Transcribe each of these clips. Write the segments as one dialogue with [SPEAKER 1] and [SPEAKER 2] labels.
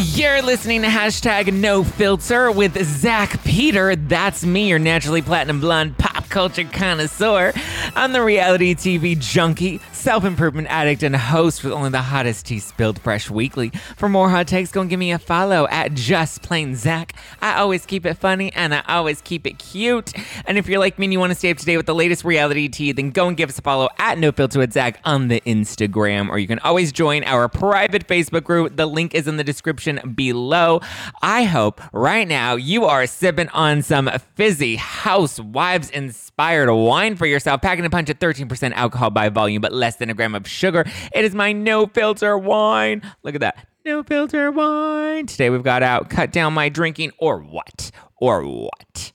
[SPEAKER 1] You're listening to hashtag no filter with Zach Peter. That's me, your naturally platinum blonde pop culture connoisseur. I'm the reality TV junkie, self improvement addict, and host with only the hottest tea spilled fresh weekly. For more hot takes, go and give me a follow at just plain Zach. I always keep it funny and I always keep it cute. And if you're like me and you want to stay up to date with the latest reality tea, then go and give us a follow at no filter with Zach on the Instagram, or you can always join our private Facebook group. The link is in the description below. I hope right now you are sipping on some fizzy housewives inspired wine for yourself, packing a punch at 13% alcohol by volume, but less than a gram of sugar. It is my no filter wine. Look at that. No filter wine. Today we've got out cut down my drinking or what? Or what?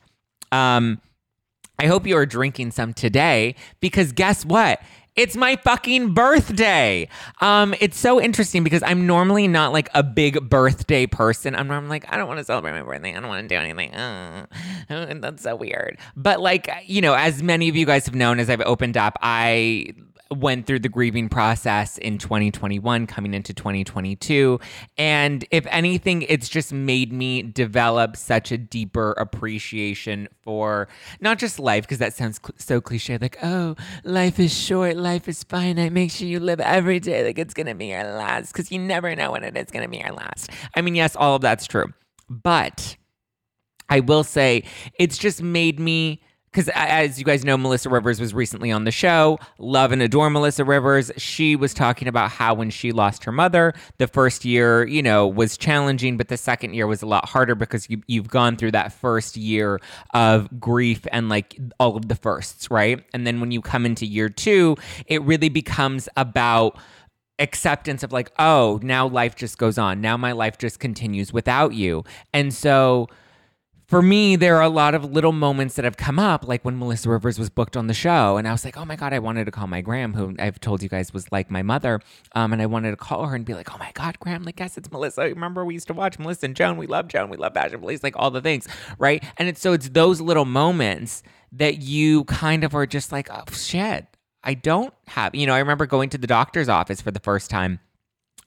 [SPEAKER 1] Um, I hope you are drinking some today because guess what? It's my fucking birthday. Um, it's so interesting because I'm normally not like a big birthday person. I'm normally like, I don't want to celebrate my birthday. I don't want to do anything. Uh, that's so weird. But like, you know, as many of you guys have known, as I've opened up, I went through the grieving process in 2021 coming into 2022 and if anything it's just made me develop such a deeper appreciation for not just life because that sounds cl- so cliche like oh life is short life is finite make sure you live every day like it's gonna be your last because you never know when it is gonna be your last. I mean yes all of that's true. But i will say it's just made me because as you guys know, Melissa Rivers was recently on the show. Love and adore Melissa Rivers. She was talking about how when she lost her mother, the first year, you know, was challenging, but the second year was a lot harder because you, you've gone through that first year of grief and like all of the firsts, right? And then when you come into year two, it really becomes about acceptance of like, oh, now life just goes on. Now my life just continues without you. And so, for me, there are a lot of little moments that have come up, like when Melissa Rivers was booked on the show, and I was like, "Oh my god, I wanted to call my Graham, who I've told you guys was like my mother, um, and I wanted to call her and be like, "Oh my god, Graham, like, guess it's Melissa. Remember we used to watch Melissa and Joan. We love Joan. We love Fashion Police, like all the things, right? And it's so it's those little moments that you kind of are just like, oh shit, I don't have. You know, I remember going to the doctor's office for the first time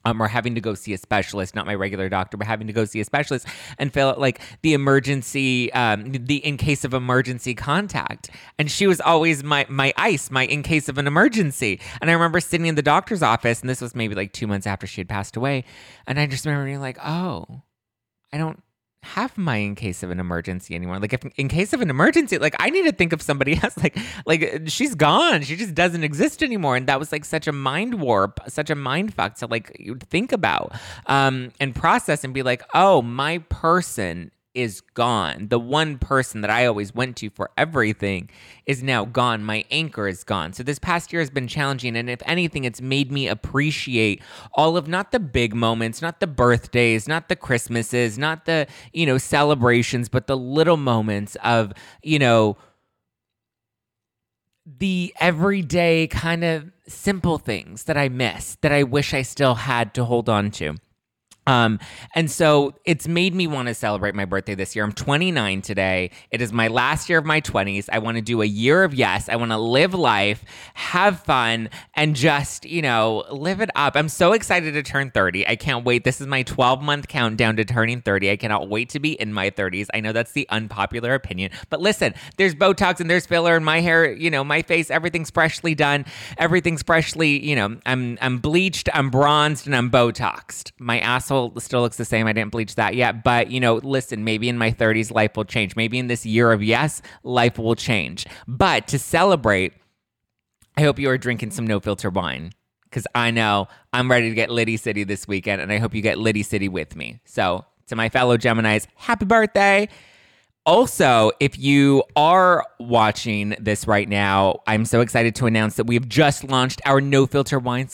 [SPEAKER 1] um, or having to go see a specialist, not my regular doctor, but having to go see a specialist and fill out like the emergency, um, the in case of emergency contact. And she was always my my ice, my in case of an emergency. And I remember sitting in the doctor's office, and this was maybe like two months after she had passed away, and I just remember being like, oh, I don't have my in case of an emergency anymore. Like if in case of an emergency, like I need to think of somebody else. Like like she's gone. She just doesn't exist anymore. And that was like such a mind warp, such a mind fuck to like think about um and process and be like, oh, my person is gone. The one person that I always went to for everything is now gone. My anchor is gone. So this past year has been challenging. And if anything, it's made me appreciate all of not the big moments, not the birthdays, not the Christmases, not the, you know, celebrations, but the little moments of, you know, the everyday kind of simple things that I miss that I wish I still had to hold on to. Um, and so it's made me want to celebrate my birthday this year. I'm 29 today. It is my last year of my 20s. I want to do a year of yes. I want to live life, have fun, and just, you know, live it up. I'm so excited to turn 30. I can't wait. This is my 12 month countdown to turning 30. I cannot wait to be in my 30s. I know that's the unpopular opinion, but listen, there's Botox and there's filler in my hair, you know, my face, everything's freshly done. Everything's freshly, you know, I'm I'm bleached, I'm bronzed, and I'm Botoxed. My asshole still looks the same. I didn't bleach that yet, but you know, listen, maybe in my 30s life will change. Maybe in this year of yes, life will change. But to celebrate, I hope you are drinking some no filter wine because I know I'm ready to get Liddy City this weekend, and I hope you get Liddy City with me. So, to my fellow Geminis, happy birthday! Also, if you are watching this right now, I'm so excited to announce that we have just launched our No Filter Wine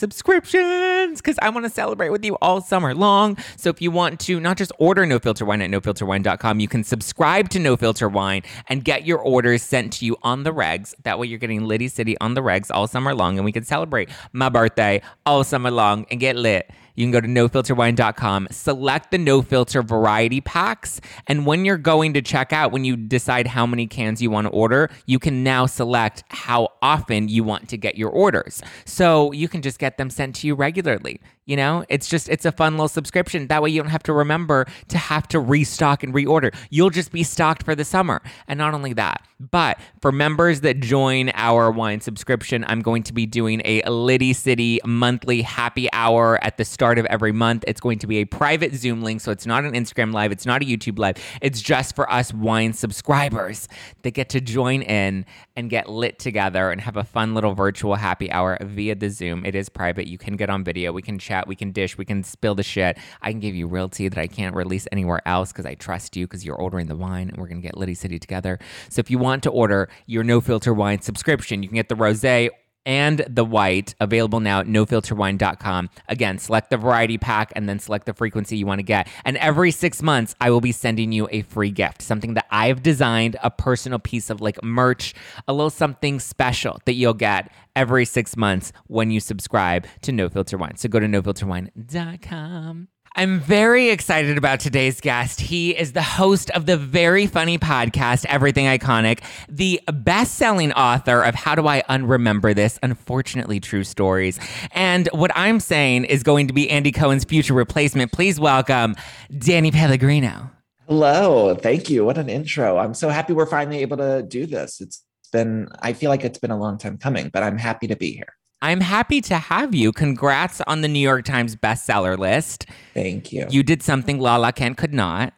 [SPEAKER 1] subscriptions because I want to celebrate with you all summer long. So if you want to not just order No Filter Wine at nofilterwine.com, you can subscribe to No Filter Wine and get your orders sent to you on the regs. That way you're getting Liddy City on the regs all summer long and we can celebrate my birthday all summer long and get lit You can go to nofilterwine.com, select the no filter variety packs, and when you're going to check out, when you decide how many cans you want to order, you can now select how often you want to get your orders. So you can just get them sent to you regularly. You know, it's just it's a fun little subscription. That way you don't have to remember to have to restock and reorder. You'll just be stocked for the summer. And not only that, but for members that join our wine subscription, I'm going to be doing a Liddy City monthly happy hour at the start of every month. It's going to be a private Zoom link, so it's not an Instagram live, it's not a YouTube live. It's just for us wine subscribers that get to join in and get lit together and have a fun little virtual happy hour via the Zoom. It is private. You can get on video. We can chat chat, we can dish, we can spill the shit. I can give you real tea that I can't release anywhere else because I trust you because you're ordering the wine and we're gonna get Liddy City together. So if you want to order your no filter wine subscription, you can get the rosé and the white available now at nofilterwine.com. Again, select the variety pack and then select the frequency you want to get. And every six months, I will be sending you a free gift, something that I've designed, a personal piece of like merch, a little something special that you'll get every six months when you subscribe to No Filter Wine. So go to nofilterwine.com. I'm very excited about today's guest. He is the host of the very funny podcast, Everything Iconic, the best selling author of How Do I Unremember This? Unfortunately True Stories. And what I'm saying is going to be Andy Cohen's future replacement. Please welcome Danny Pellegrino.
[SPEAKER 2] Hello. Thank you. What an intro. I'm so happy we're finally able to do this. It's been, I feel like it's been a long time coming, but I'm happy to be here.
[SPEAKER 1] I'm happy to have you. Congrats on the New York Times bestseller list.
[SPEAKER 2] Thank you.
[SPEAKER 1] You did something Lala Kent could not.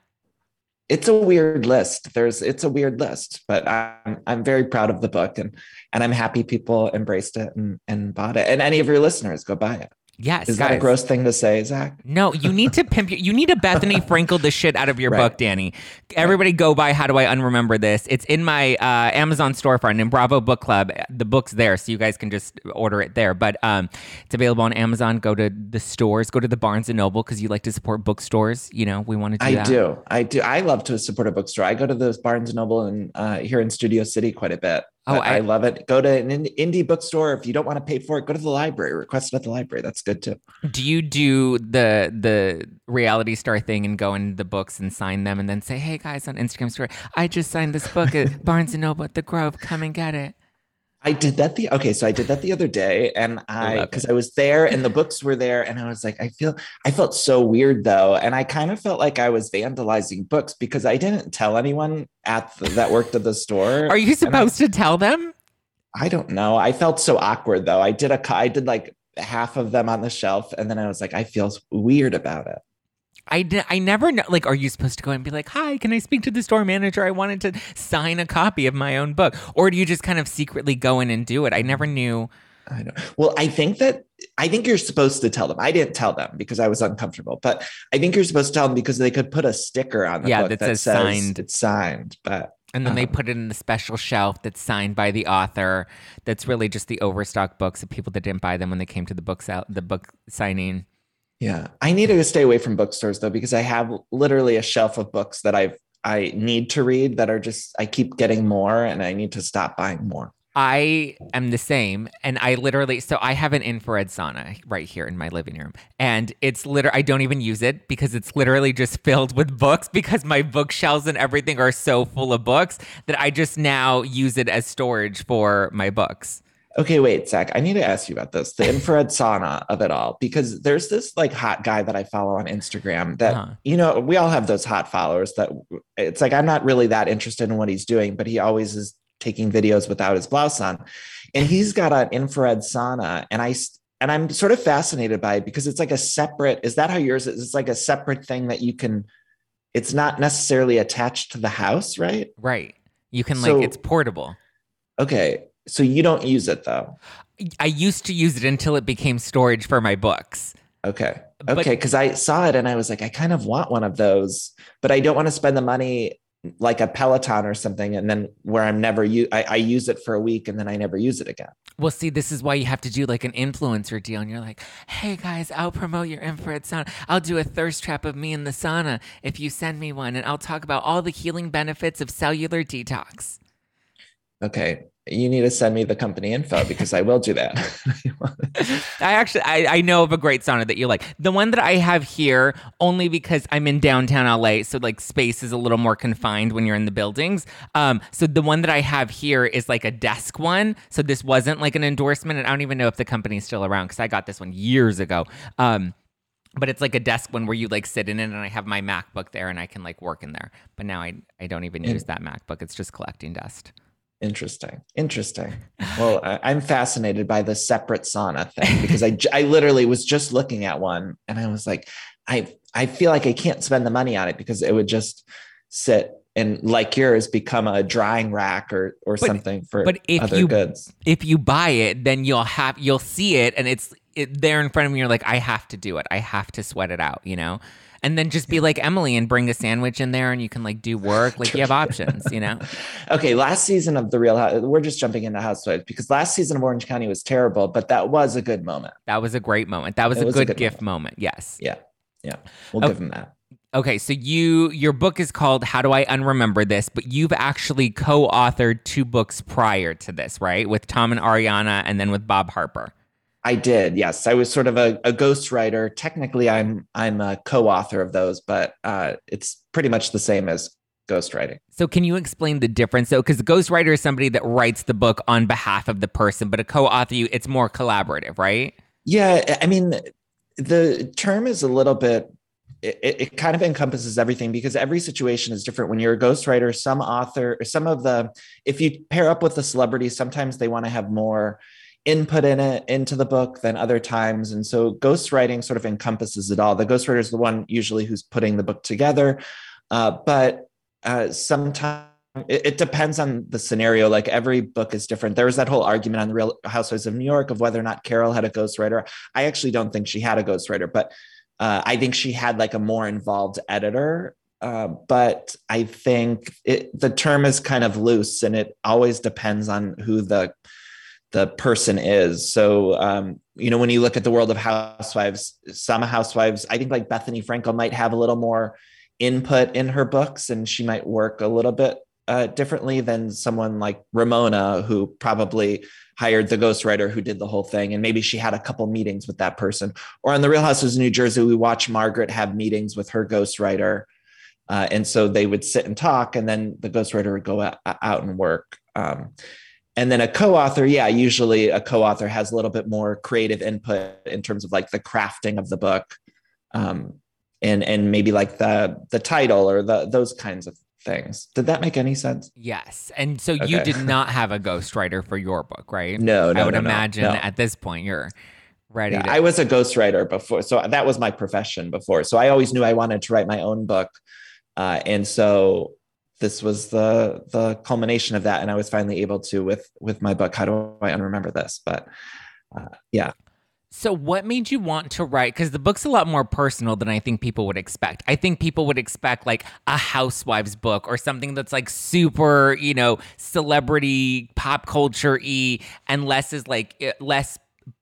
[SPEAKER 2] It's a weird list. There's it's a weird list, but I'm I'm very proud of the book and and I'm happy people embraced it and, and bought it. And any of your listeners go buy it.
[SPEAKER 1] Yes,
[SPEAKER 2] is
[SPEAKER 1] guys.
[SPEAKER 2] that a gross thing to say, Zach?
[SPEAKER 1] No, you need to pimp. Your, you need to Bethenny Frankel the shit out of your right. book, Danny. Everybody, go buy "How Do I Unremember This." It's in my uh, Amazon storefront in Bravo Book Club. The book's there, so you guys can just order it there. But um, it's available on Amazon. Go to the stores. Go to the Barnes and Noble because you like to support bookstores. You know, we want to do
[SPEAKER 2] I
[SPEAKER 1] that.
[SPEAKER 2] do. I do. I love to support a bookstore. I go to the Barnes and Noble and uh, here in Studio City quite a bit. Oh, I, I, love it. Go to an indie bookstore. If you don't want to pay for it, go to the library. Request it at the library. That's good too.
[SPEAKER 1] Do you do the the reality star thing and go in the books and sign them and then say, "Hey guys, on Instagram story, I just signed this book at Barnes and Noble at the Grove. Come and get it."
[SPEAKER 2] I did that the okay, so I did that the other day, and I because I, I was there and the books were there, and I was like, I feel I felt so weird though, and I kind of felt like I was vandalizing books because I didn't tell anyone at the, that worked at the store.
[SPEAKER 1] Are you supposed I, to tell them?
[SPEAKER 2] I don't know. I felt so awkward though. I did a I did like half of them on the shelf, and then I was like, I feel weird about it.
[SPEAKER 1] I, I never know. Like, are you supposed to go and be like, hi, can I speak to the store manager? I wanted to sign a copy of my own book. Or do you just kind of secretly go in and do it? I never knew.
[SPEAKER 2] I know. Well, I think that I think you're supposed to tell them. I didn't tell them because I was uncomfortable, but I think you're supposed to tell them because they could put a sticker on the yeah, book that, that says, says, signed. It's signed, but
[SPEAKER 1] and then um, they put it in the special shelf that's signed by the author. That's really just the overstock books of people that didn't buy them when they came to the books out the book signing.
[SPEAKER 2] Yeah. I need to stay away from bookstores though, because I have literally a shelf of books that I've I need to read that are just I keep getting more and I need to stop buying more.
[SPEAKER 1] I am the same. And I literally, so I have an infrared sauna right here in my living room. And it's literally, I don't even use it because it's literally just filled with books because my bookshelves and everything are so full of books that I just now use it as storage for my books.
[SPEAKER 2] Okay, wait, Zach. I need to ask you about this the infrared sauna of it all, because there's this like hot guy that I follow on Instagram that, uh-huh. you know, we all have those hot followers that it's like I'm not really that interested in what he's doing, but he always is taking videos without his blouse on. And he's got an infrared sauna. And I, and I'm sort of fascinated by it because it's like a separate, is that how yours is? It's like a separate thing that you can, it's not necessarily attached to the house, right?
[SPEAKER 1] Right. You can like, it's portable.
[SPEAKER 2] Okay. So you don't use it though.
[SPEAKER 1] I used to use it until it became storage for my books.
[SPEAKER 2] Okay. Okay. Because I saw it and I was like, I kind of want one of those, but I don't want to spend the money like a Peloton or something. And then where I'm never, u- I, I use it for a week and then I never use it again.
[SPEAKER 1] Well, see, this is why you have to do like an influencer deal. And you're like, hey guys, I'll promote your infrared sauna. I'll do a thirst trap of me in the sauna if you send me one. And I'll talk about all the healing benefits of cellular detox.
[SPEAKER 2] Okay you need to send me the company info because I will do that.
[SPEAKER 1] I actually I, I know of a great sauna that you like. The one that I have here only because I'm in downtown LA, so like space is a little more confined when you're in the buildings. Um, so the one that I have here is like a desk one. So this wasn't like an endorsement, and I don't even know if the company's still around because I got this one years ago. Um, but it's like a desk one where you like sit in it and I have my MacBook there and I can like work in there. But now I I don't even use that MacBook. It's just collecting dust.
[SPEAKER 2] Interesting. Interesting. Well, I, am fascinated by the separate sauna thing because I, I literally was just looking at one and I was like, I, I feel like I can't spend the money on it because it would just sit and like yours become a drying rack or or but, something for but if other
[SPEAKER 1] you,
[SPEAKER 2] goods.
[SPEAKER 1] If you buy it, then you'll have you'll see it and it's it, there in front of me. You're like, I have to do it. I have to sweat it out. You know and then just be like Emily and bring a sandwich in there and you can like do work. Like you have options, you know?
[SPEAKER 2] okay. Last season of The Real House, we're just jumping into Housewives because last season of Orange County was terrible, but that was a good moment.
[SPEAKER 1] That was a great moment. That was, a, was good a, good gift moment. moment. Yes.
[SPEAKER 2] Yeah. Yeah. We'll oh, give him that.
[SPEAKER 1] Okay, so you your book is called How Do I Unremember This, but you've actually co-authored two books prior to this, right? With Tom and Ariana and then with Bob Harper.
[SPEAKER 2] I did. Yes, I was sort of a, a ghostwriter. Technically, I'm I'm a co-author of those, but uh, it's pretty much the same as ghostwriting.
[SPEAKER 1] So, can you explain the difference? So, because the ghostwriter is somebody that writes the book on behalf of the person, but a co-author, you it's more collaborative, right?
[SPEAKER 2] Yeah, I mean, the term is a little bit. It, it kind of encompasses everything because every situation is different. When you're a ghostwriter, some author, some of the, if you pair up with a celebrity, sometimes they want to have more input in it into the book than other times. And so ghostwriting sort of encompasses it all. The ghostwriter is the one usually who's putting the book together. Uh, but uh, sometimes it, it, depends on the scenario. Like every book is different. There was that whole argument on the real housewives of new york of whether or not carole had a ghostwriter. I actually don't think she had a ghostwriter but uh, i think she had like a more involved editor. Uh, but I think it, the term is kind of loose and it always depends on who the the person is. So, um, you know, when you look at the world of housewives, some housewives, I think like Bethenny Frankel might have a little more input in her books and she might work a little bit uh, differently than someone like Ramona, who probably hired the ghostwriter who did the whole thing. And maybe she had a couple meetings with that person. Or on The Real Housewives of New Jersey, we watch Margaret have meetings with her ghostwriter. Uh, and so they would sit and talk, and then the ghostwriter would go out, and work. Um, and then a co-author yeah usually a co-author has a little bit more creative input in terms of like the crafting of the book um, and and maybe like the the title or the those kinds of things. Did that make any sense?
[SPEAKER 1] Yes. And so okay. you did not have a ghostwriter for your book right?
[SPEAKER 2] No, no
[SPEAKER 1] i would
[SPEAKER 2] no,
[SPEAKER 1] imagine
[SPEAKER 2] no.
[SPEAKER 1] at this point you're ready
[SPEAKER 2] yeah, to- i was a ghostwriter before so that was my profession before. So i always knew i wanted to write my own book uh, and so this was the the culmination of that and i was finally able to with with my book how do i unremember this? But uh, yeah.
[SPEAKER 1] So what made you want to write? Because the book's a lot more personal than i think people would expect. I think people would expect like a housewives book or something that's like super you know celebrity pop culture e and less is like eh, less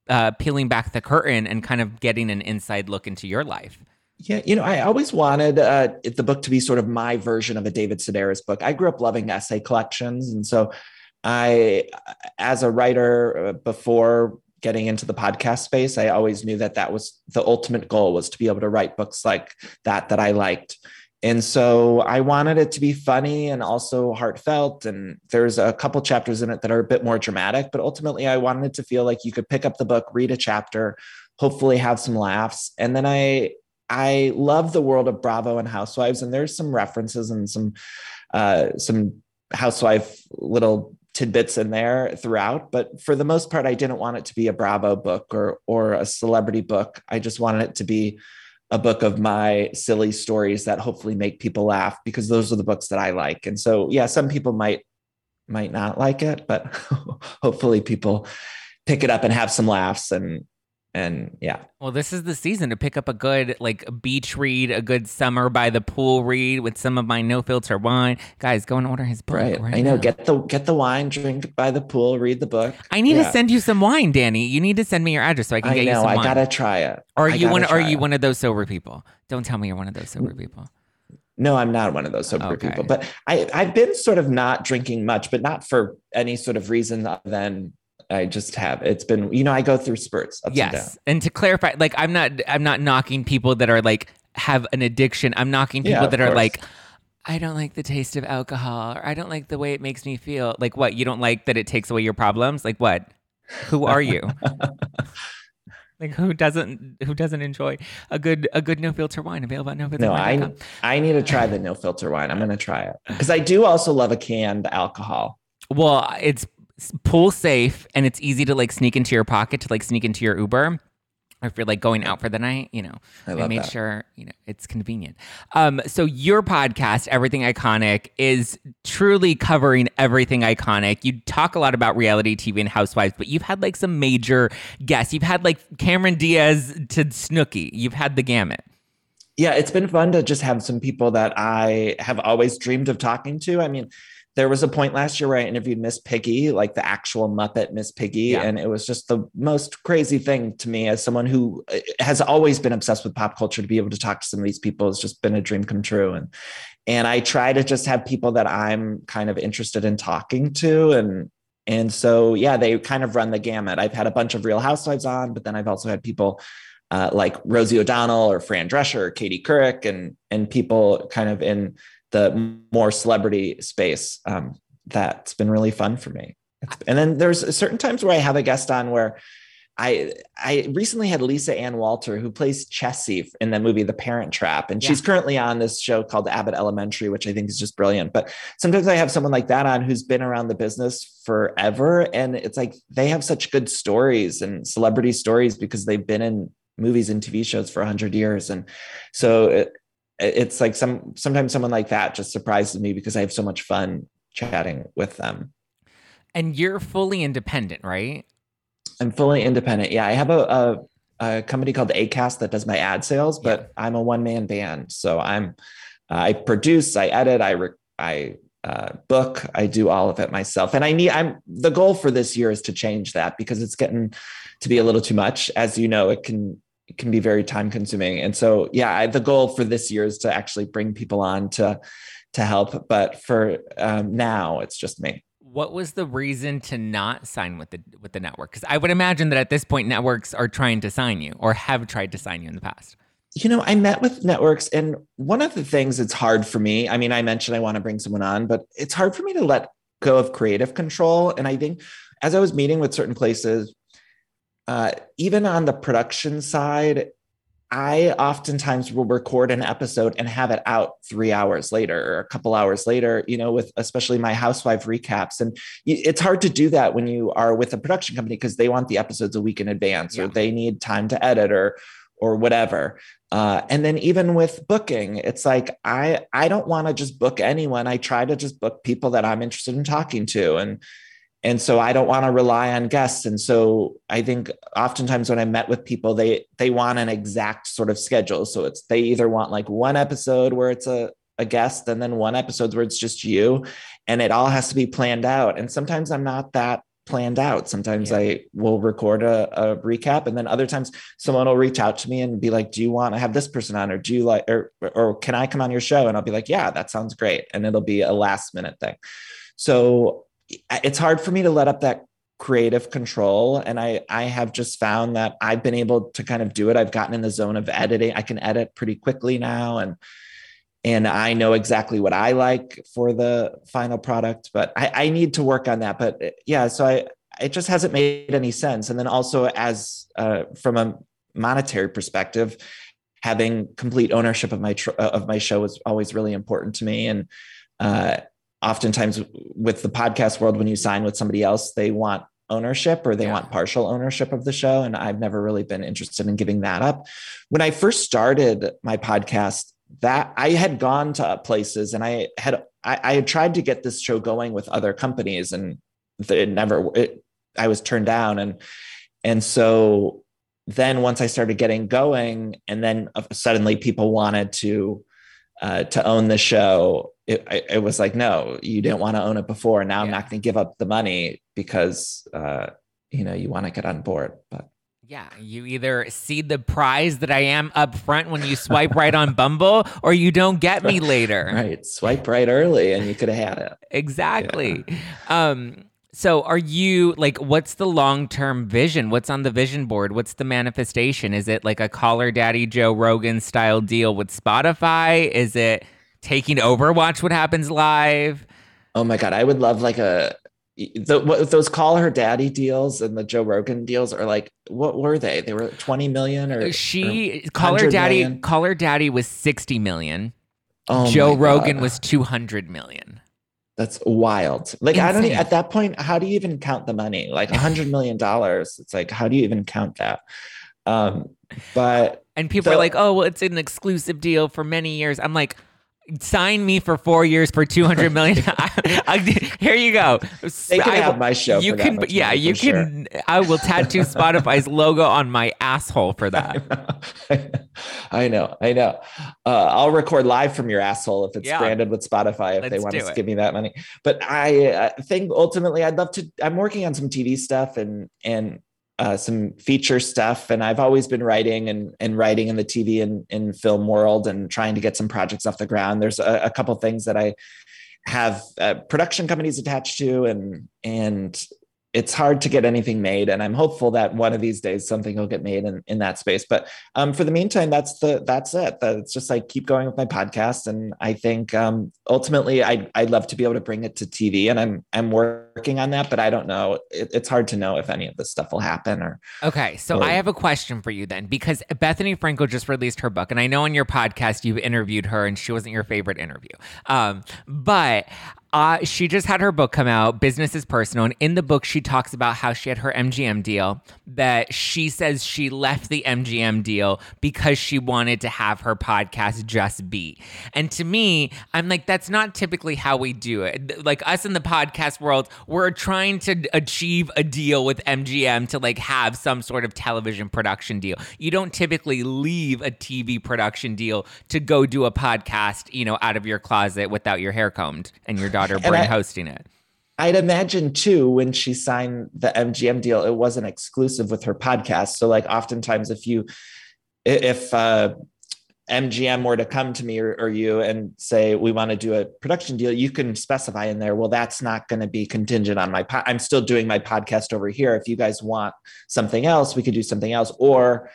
[SPEAKER 1] uh, peeling back the curtain and kind of getting an inside look into your life
[SPEAKER 2] yeah, you know, I always wanted uh, the book to be sort of my version of a David Sedaris book. I grew up loving essay collections, and so I, as a writer, uh, before getting into the podcast space, I always knew that that was the ultimate goal was to be able to write books like that that I liked. And so I wanted it to be funny and also heartfelt. And there's a couple chapters in it that are a bit more dramatic, but ultimately I wanted it to feel like you could pick up the book, read a chapter, hopefully have some laughs. And then I I love the world of Bravo and Housewives, and there's some references and some uh, some housewife little tidbits in there throughout. But for the most part, I didn't want it to be a Bravo book or or a celebrity book. I just wanted it to be a book of my silly stories that hopefully make people laugh because those are the books that I like. And so, yeah, some people might might not like it, but hopefully people pick it up and have some laughs and and yeah.
[SPEAKER 1] Well this is the season to pick up a good like beach read a good summer by the pool read with some of my no filter wine. Guys go and order his book right, right
[SPEAKER 2] i know.
[SPEAKER 1] now.
[SPEAKER 2] get the get the wine drink by the pool read the book.
[SPEAKER 1] I need yeah. to send you some wine danny. You need to send me your address so i can I get know, you some
[SPEAKER 2] I
[SPEAKER 1] wine.
[SPEAKER 2] gotta try it.
[SPEAKER 1] Or are you one are you one of those sober people? Don't tell me you're one of those sober people.
[SPEAKER 2] No, I'm not one of those sober okay. people. But I, I've been sort of not drinking much, but not for any sort of reason other than I just have. It's been, you know, I go through spurts.
[SPEAKER 1] yes. And, and, to clarify, like I'm not I'm not knocking people that are like have an addiction. I'm knocking people yeah, that are like I don't like the taste of alcohol or I don't like the way it makes me feel. Like what? You don't like that it takes away your problems? Like what? Who are you? like who doesn't who doesn't enjoy a good a good no filter wine available at no filter
[SPEAKER 2] no i i need to try the no filter wine i'm gonna try it because i do also love a canned alcohol
[SPEAKER 1] well it's pool safe and it's easy to like sneak into your pocket to like sneak into your uber or if you're like going out for the night, you know, I, I made that. sure, you know, it's convenient. Um, so your podcast, Everything Iconic, is truly covering everything iconic. You talk a lot about reality TV and housewives, but you've had like some major guests. You've had like Cameron Diaz to Snooki. You've had the gamut.
[SPEAKER 2] Yeah, it's been fun to just have some people that I have always dreamed of talking to. I mean, there was a point last year where I interviewed Miss Piggy, like the actual Muppet Miss Piggy. Yeah. And it was just the most crazy thing to me as someone who uh, has always been obsessed with pop culture to be able to talk to some of these people has just been a dream come true. And and I try to just have people that I'm kind of interested in talking to. And and so yeah, they kind of run the gamut. I've had a bunch of real housewives on, but then I've also had people uh, like Rosie O'Donnell or Fran Drescher or Katie Couric and and people kind of in the more celebrity space um, that's been really fun for me. and then there's certain times where I have a guest on where I I recently had Lisa Ann Walter who plays Chessy in the movie The Parent Trap, and yeah. she's currently on this show called Abbott Elementary, which I think is just brilliant. But sometimes I have someone like that on who's been around the business forever, and it's like they have such good stories and celebrity stories because they've been in movies and TV shows for hundred years, and so it's like some sometimes someone like that just surprises me because I have so much fun chatting with them.
[SPEAKER 1] And you're fully independent, right?
[SPEAKER 2] I'm fully independent. Yeah, I have a, a, a company called Acast that does my ad sales, but yeah. I'm a one man band. So I'm I produce, I edit, I re- I uh, book, I do all of it myself. And I need I'm the goal for this year is to change that because it's getting to be a little too much. As you know, it can can be very time consuming. And so, yeah, I, the goal for this year is to actually bring people on to to help. But for um, now, it's just me.
[SPEAKER 1] What was the reason to not sign with the with the network? Because I would imagine that at this point, networks are trying to sign you or have tried to sign you in the past.
[SPEAKER 2] You know, I met with networks, and one of the things it's hard for me. I mean, I mentioned I want to bring someone on, but it's hard for me to let go of creative control. And I think as I was meeting with certain places, uh, even on the production side, I oftentimes will record an episode and have it out three hours later or a couple hours later, you know, with especially my housewife recaps. And it's hard to do that when you are with a production company because they want the episodes a week in advance yeah. or they need time to edit or or whatever. Uh, and then even with booking, it's like I I don't want to just book anyone. I try to just book people that I'm interested in talking to. And and so i don't want to rely on guests. And so i think oftentimes when i met with people they they want an exact sort of schedule. So it's they either want like one episode where it's a, a guest and then one episode where it's just you. And it all has to be planned out. And sometimes i'm not that planned out. Sometimes yeah. i will record a, a, recap and then other times someone will reach out to me and be like do you want to have this person on or do you like or or can i come on your show? And i'll be like yeah that sounds great. And it'll be a last minute thing. So it's hard for me to let up that creative control. And i i have just found that i've been able to kind of do it. I've gotten in the zone of editing. I can edit pretty quickly now and and i know exactly what i like for the final product but i i need to work on that. But yeah so i it just hasn't made any sense. And then also as uh, from a monetary perspective having complete ownership of my tr- of my show is always really important to me. And uh, oftentimes with the podcast world when you sign with somebody else they want ownership or they yeah. want partial ownership of the show. And i've never really been interested in giving that up. When i first started my podcast that i had gone to places and i had i, I had tried to get this show going with other companies and it never it, i was turned down. And and so then once i started getting going and then uh, suddenly people wanted to uh, to own the show, it, it, was like, no, you didn't want to own it before. Now yeah. I'm not going to give up the money because, uh, you know, you want to get on board. But
[SPEAKER 1] Yeah, you either see the prize that I am up front when you swipe right on Bumble, or you don't get me later.
[SPEAKER 2] Right, swipe right early, and you could have had it.
[SPEAKER 1] Exactly. Yeah. Um, so, are you like, what's the long term vision? What's on the vision board? What's the manifestation? Is it like a Call Her Daddy Joe Rogan style deal with Spotify? Is it taking over Watch What Happens Live?
[SPEAKER 2] Oh my God. I would love like a, the, those Call Her Daddy deals and the Joe Rogan deals are like, what were they? They were 20 million or
[SPEAKER 1] she, or Call Her Daddy, million? Call Her Daddy was 60 million. Oh Joe Rogan was 200 million.
[SPEAKER 2] That's wild. Like Insane. I don't at that point, how do you even count the money? Like a hundred million dollars. It's like, how do you even count that? Um, but
[SPEAKER 1] and people are like, oh, well, it's an exclusive deal for many years. I'm like, sign me for four years for 200 million. I, I, here you go.
[SPEAKER 2] They can I, have my show
[SPEAKER 1] you can yeah you can sure. i will tattoo spotify's logo on my asshole for that.
[SPEAKER 2] I know i know. Uh, i'll record live from your asshole if it's yeah. branded with spotify if Let's they want to give me that money. But i think ultimately i'd love to i'm working on some tv stuff and and uh, some feature stuff. And i've always been writing and, and writing in the tv and, and film world and trying to get some projects off the ground. There's a, a couple things that i have uh, production companies attached to and and it's hard to get anything made and i'm hopeful that one of these days something will get made in, in that space. But um, for the meantime that's the that's it. It's just like keep going with my podcast and i think um, ultimately I'd, I'd love to be able to bring it to tv and i'm i'm working on that but i don't know. It, it's hard to know if any of this stuff will happen or
[SPEAKER 1] okay so or, i have a question for you then because bethenny frankel just released her book and i know on your podcast you've interviewed her and she wasn't your favorite interview. Um, but uh, she just had her book come out, Business is Personal. And in the book, she talks about how she had her MGM deal, that she says she left the MGM deal because she wanted to have her podcast just be. And to me, I'm like, that's not typically how we do it. Like us in the podcast world, we're trying to achieve a deal with MGM to like have some sort of television production deal. You don't typically leave a TV production deal to go do a podcast, you know, out of your closet without your hair combed and your daughter Bryn I, hosting it.
[SPEAKER 2] I'd imagine too when she signed the MGM deal, it wasn't exclusive with her podcast. So like oftentimes if you if uh MGM were to come to me or, or, you and say we want to do a production deal, you can specify in there. Well, that's not going to be contingent on my. Po- I'm still doing my podcast over here. If you guys want something else, we could do something else. Or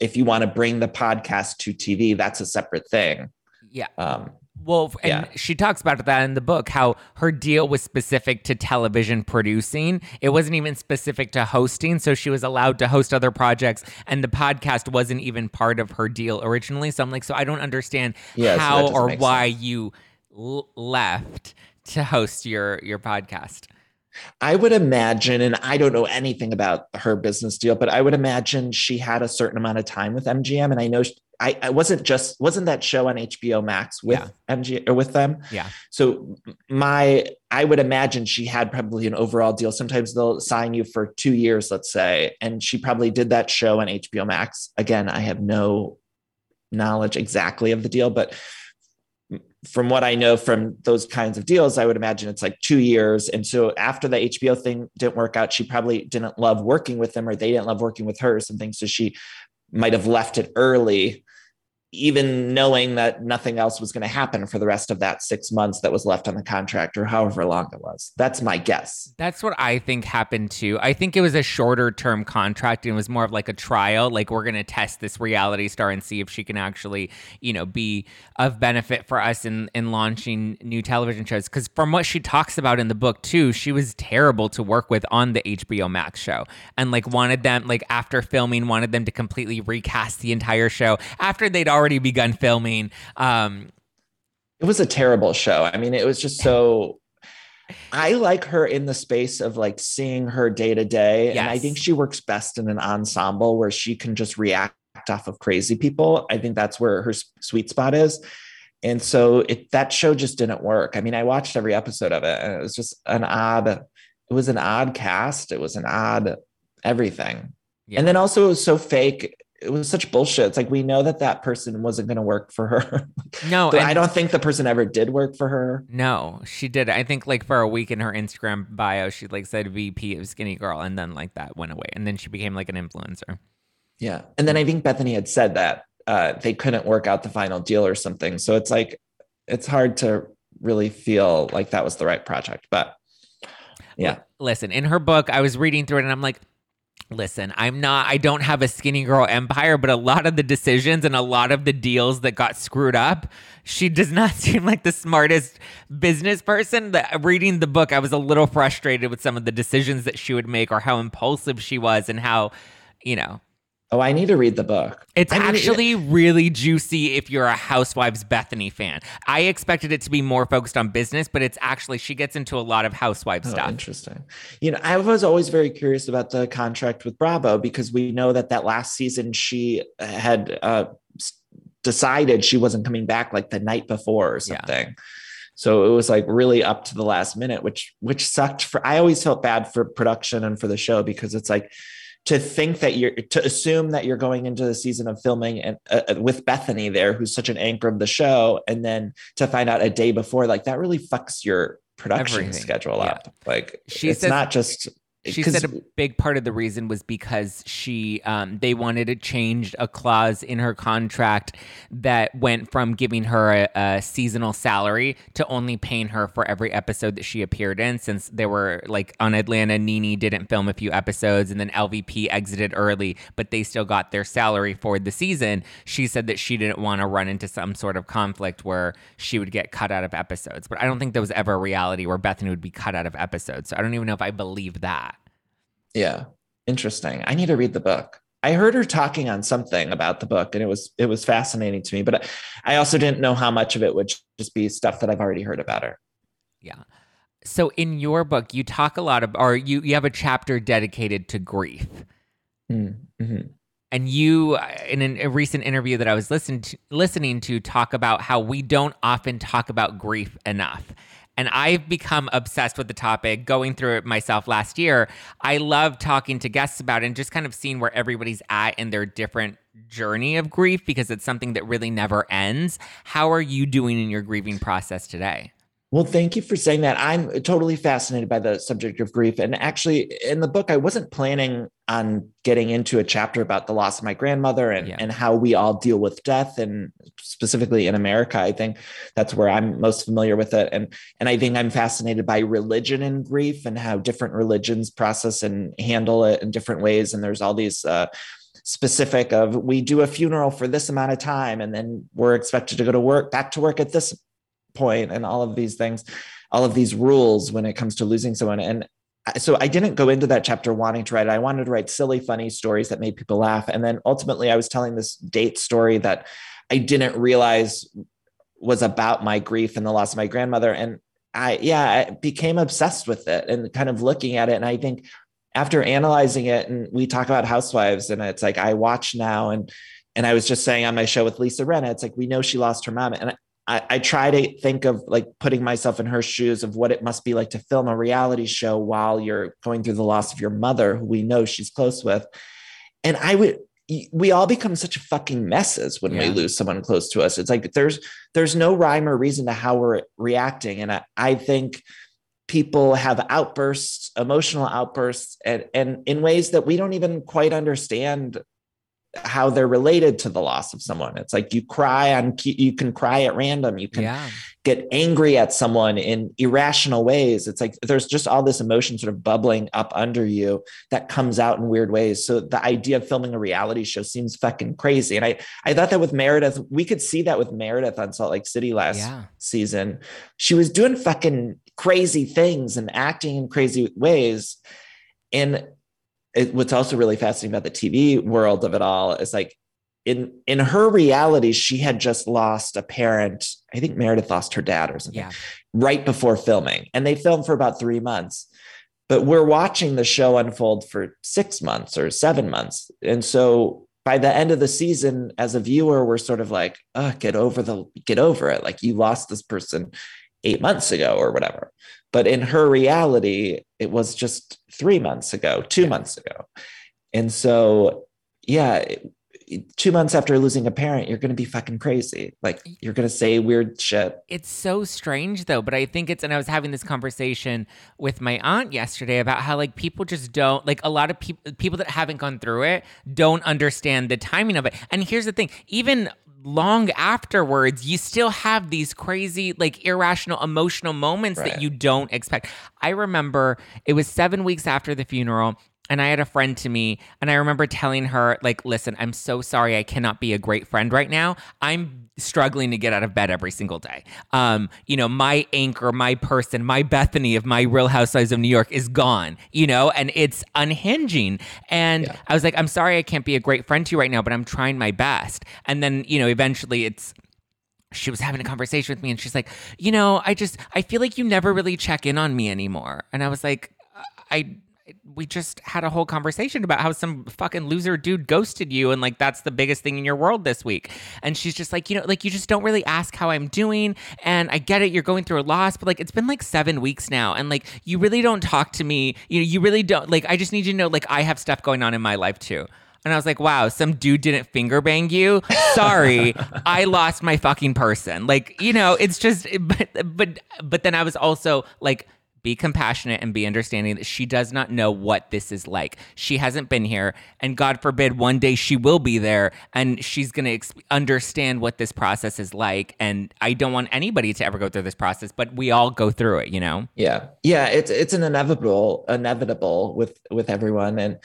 [SPEAKER 2] if you want to bring the podcast to TV, that's a separate thing.
[SPEAKER 1] Yeah. Um, well, and yeah. she talks about that in the book how her deal was specific to television producing. It wasn't even specific to hosting. So she was allowed to host other projects, and the podcast wasn't even part of her deal originally. So I'm like, so I don't understand yeah, how so or why sense. you l- left to host your your podcast.
[SPEAKER 2] I would imagine, and I don't know anything about her business deal, but I would imagine she had a certain amount of time with MGM. And I know I, I wasn't just wasn't that show on HBO Max with yeah. MG or with them.
[SPEAKER 1] Yeah.
[SPEAKER 2] So my I would imagine she had probably an overall deal. Sometimes they'll sign you for two years, let's say, and she probably did that show on HBO Max. Again, I have no knowledge exactly of the deal, but from what I know from those kinds of deals, I would imagine it's like two years. And so after the HBO thing didn't work out, she probably didn't love working with them or they didn't love working with her or something. So she might have left it early even knowing that nothing else was going to happen for the rest of that six months that was left on the contract or however long it was. That's my guess.
[SPEAKER 1] That's what I think happened too. I think it was a shorter term contract and it was more of like a trial. Like we're going to test this reality star and see if she can actually, you know, be of benefit for us in, in launching new television shows. Cause from what she talks about in the book too, she was terrible to work with on the HBO Max show and like wanted them, like after filming, wanted them to completely recast the entire show after they'd already begun filming. Um,
[SPEAKER 2] it was a terrible show. I mean, it was just so. I like her in the space of like seeing her day to day. And I think she works best in an ensemble where she can just react off of crazy people. I think that's where her sweet spot is. And so it, that show just didn't work. I mean, I watched every episode of it and it was just an odd, it was an odd cast. It was an odd everything. Yeah. And then also it was so fake it was such bullshit. It's like we know that that person wasn't going to work for her.
[SPEAKER 1] No,
[SPEAKER 2] I don't think the person ever did work for her.
[SPEAKER 1] No, she did. I think like for a week in her Instagram bio, she like said VP of Skinny Girl, and then like that went away, and then she became like an influencer.
[SPEAKER 2] Yeah. And then I think Bethenny had said that uh, they couldn't work out the final deal or something. So it's like, it's hard to really feel like that was the right project. But yeah.
[SPEAKER 1] Listen, in her book, I was reading through it and I'm like, listen, I'm not, I don't have a skinny girl empire, but a lot of the decisions and a lot of the deals that got screwed up, she does not seem like the smartest business person. That reading the book, I was a little frustrated with some of the decisions that she would make or how impulsive she was and how, you know,
[SPEAKER 2] Oh, I need to read the book.
[SPEAKER 1] It's
[SPEAKER 2] I mean,
[SPEAKER 1] actually really juicy if you're a Housewives Bethenny fan. I expected it to be more focused on business, but it's actually she gets into a lot of housewife
[SPEAKER 2] oh,
[SPEAKER 1] stuff.
[SPEAKER 2] Interesting. You know, I was always very curious about the contract with Bravo because we know that that last season she had uh, decided she wasn't coming back like the night before or something. Yeah. So it was like really up to the last minute, which which sucked for. I always felt bad for production and for the show because it's like to think that you're to assume that you're going into the season of filming and uh, uh, with Bethenny there, who's such an anchor of the show, and then to find out a day before, like that really fucks your production Everything. schedule yeah. up. Like she it's says, not just
[SPEAKER 1] she said a big part of the reason was because she um, they wanted to change a clause in her contract that went from giving her a, a, seasonal salary to only paying her for every episode that she appeared in since they were like on Atlanta NeNe didn't film a few episodes and then LVP exited early but they still got their salary for the season. She said that she didn't want to run into some sort of conflict where she would get cut out of episodes but I don't think there was ever a reality where Bethenny would be cut out of episodes so I don't even know if I believe that
[SPEAKER 2] yeah. Interesting. I need to read the book. I heard her talking on something about the book and it was it was fascinating to me, but I also didn't know how much of it would just be stuff that I've already heard about her.
[SPEAKER 1] Yeah. So in your book, you talk a lot of, or you you have a chapter dedicated to grief. Mm-hmm. And you, in an, a recent interview that I was listen to, listening to, talk about how we don't often talk about grief enough. And I've become obsessed with the topic, going through it myself last year. I love talking to guests about it and just kind of seeing where everybody's at in their different journey of grief because it's something that really never ends. How are you doing in your grieving process today?
[SPEAKER 2] Well, thank you for saying that. I'm totally fascinated by the subject of grief. And actually, in the book, I wasn't planning on getting into a chapter about the loss of my grandmother and, yeah. and how we all deal with death. And specifically in America, I think that's where I'm most familiar with it. And, and I think I'm fascinated by religion and grief and how different religions process and handle it in different ways. And there's all these, uh, specific of we do a funeral for this amount of time and then we're expected to go to work back to work at this point and all of these things all of these rules when it comes to losing someone and so I didn't go into that chapter wanting to write it. I wanted to write silly, funny stories that made people laugh. And then ultimately, I was telling this date story that I didn't realize was about my grief and the loss of my grandmother. And I, yeah, I became obsessed with it and kind of looking at it. And I think after analyzing it, and we talk about housewives, and it's like I watch now, and and I was just saying on my show with Lisa Rinna, it's like we know she lost her mom, and I, I try to think of like putting myself in her shoes of what it must be like to film a reality show while you're going through the loss of your mother, who we know she's close with. And I would, we all become such fucking messes when yeah. we lose someone close to us. It's like there's there's no rhyme or reason to how we're reacting, and I, I think people have outbursts, emotional outbursts, and and in ways that we don't even quite understand how they're related to the loss of someone. It's like you cry on you can cry at random. You can yeah. get angry at someone in irrational ways. It's like there's just all this emotion sort of bubbling up under you that comes out in weird ways. So the idea of filming a reality show seems fucking crazy. And I I thought that with Meredith, we could see that with Meredith on Salt Lake City last yeah. season. She was doing fucking crazy things and acting in crazy ways. And it, what's also really fascinating about the TV world of it all is like in in her reality, she had just lost a parent. I think Meredith lost her dad or something yeah. right before filming, and they filmed for about three months. But we're watching the show unfold for six months or seven months, and so by the end of the season, as a viewer, we're sort of like, oh, get over the get over it. Like you lost this person eight months ago or whatever. But in her reality, it was just three months ago, two yeah. months ago. And so, yeah, two months after losing a parent, you're going to be fucking crazy. Like you're going to say weird shit.
[SPEAKER 1] It's so strange though, but I think it's, and I was having this conversation with my aunt yesterday about how like people just don't, like a lot of people, people that haven't gone through it don't understand the timing of it. And here's the thing, even long afterwards, you still have these crazy, like irrational, emotional moments right. that you don't expect. I remember it was seven weeks after the funeral and I had a friend to me, and I remember telling her, like, listen, I'm so sorry I cannot be a great friend right now. I'm struggling to get out of bed every single day. Um, you know, my anchor, my person, my Bethenny of my Real Housewives of New York is gone, you know, and it's unhinging. And yeah. I was like, I'm sorry I can't be a great friend to you right now, but I'm trying my best. And then, you know, eventually it's she was having a conversation with me and she's like, you know, I just I feel like you never really check in on me anymore. And I was like, I we just had a whole conversation about how some fucking loser dude ghosted you and like that's the biggest thing in your world this week. And she's just like you know like you just don't really ask how i'm doing. And i get it you're going through a loss but like it's been like seven weeks now. And like you really don't talk to me. You know you really don't like i just need you to know like i have stuff going on in my life too. And I was like, wow, some dude didn't finger bang you. Sorry, I lost my fucking person. Like, you know, it's just, but, but, but then I was also like, be compassionate and be understanding that she does not know what this is like. She hasn't been here, and God forbid one day she will be there and she's going to ex- understand what this process is like. And I don't want anybody to ever go through this process, but we all go through it, you know?
[SPEAKER 2] Yeah. Yeah. It's, it's an inevitable, inevitable with, with everyone. And,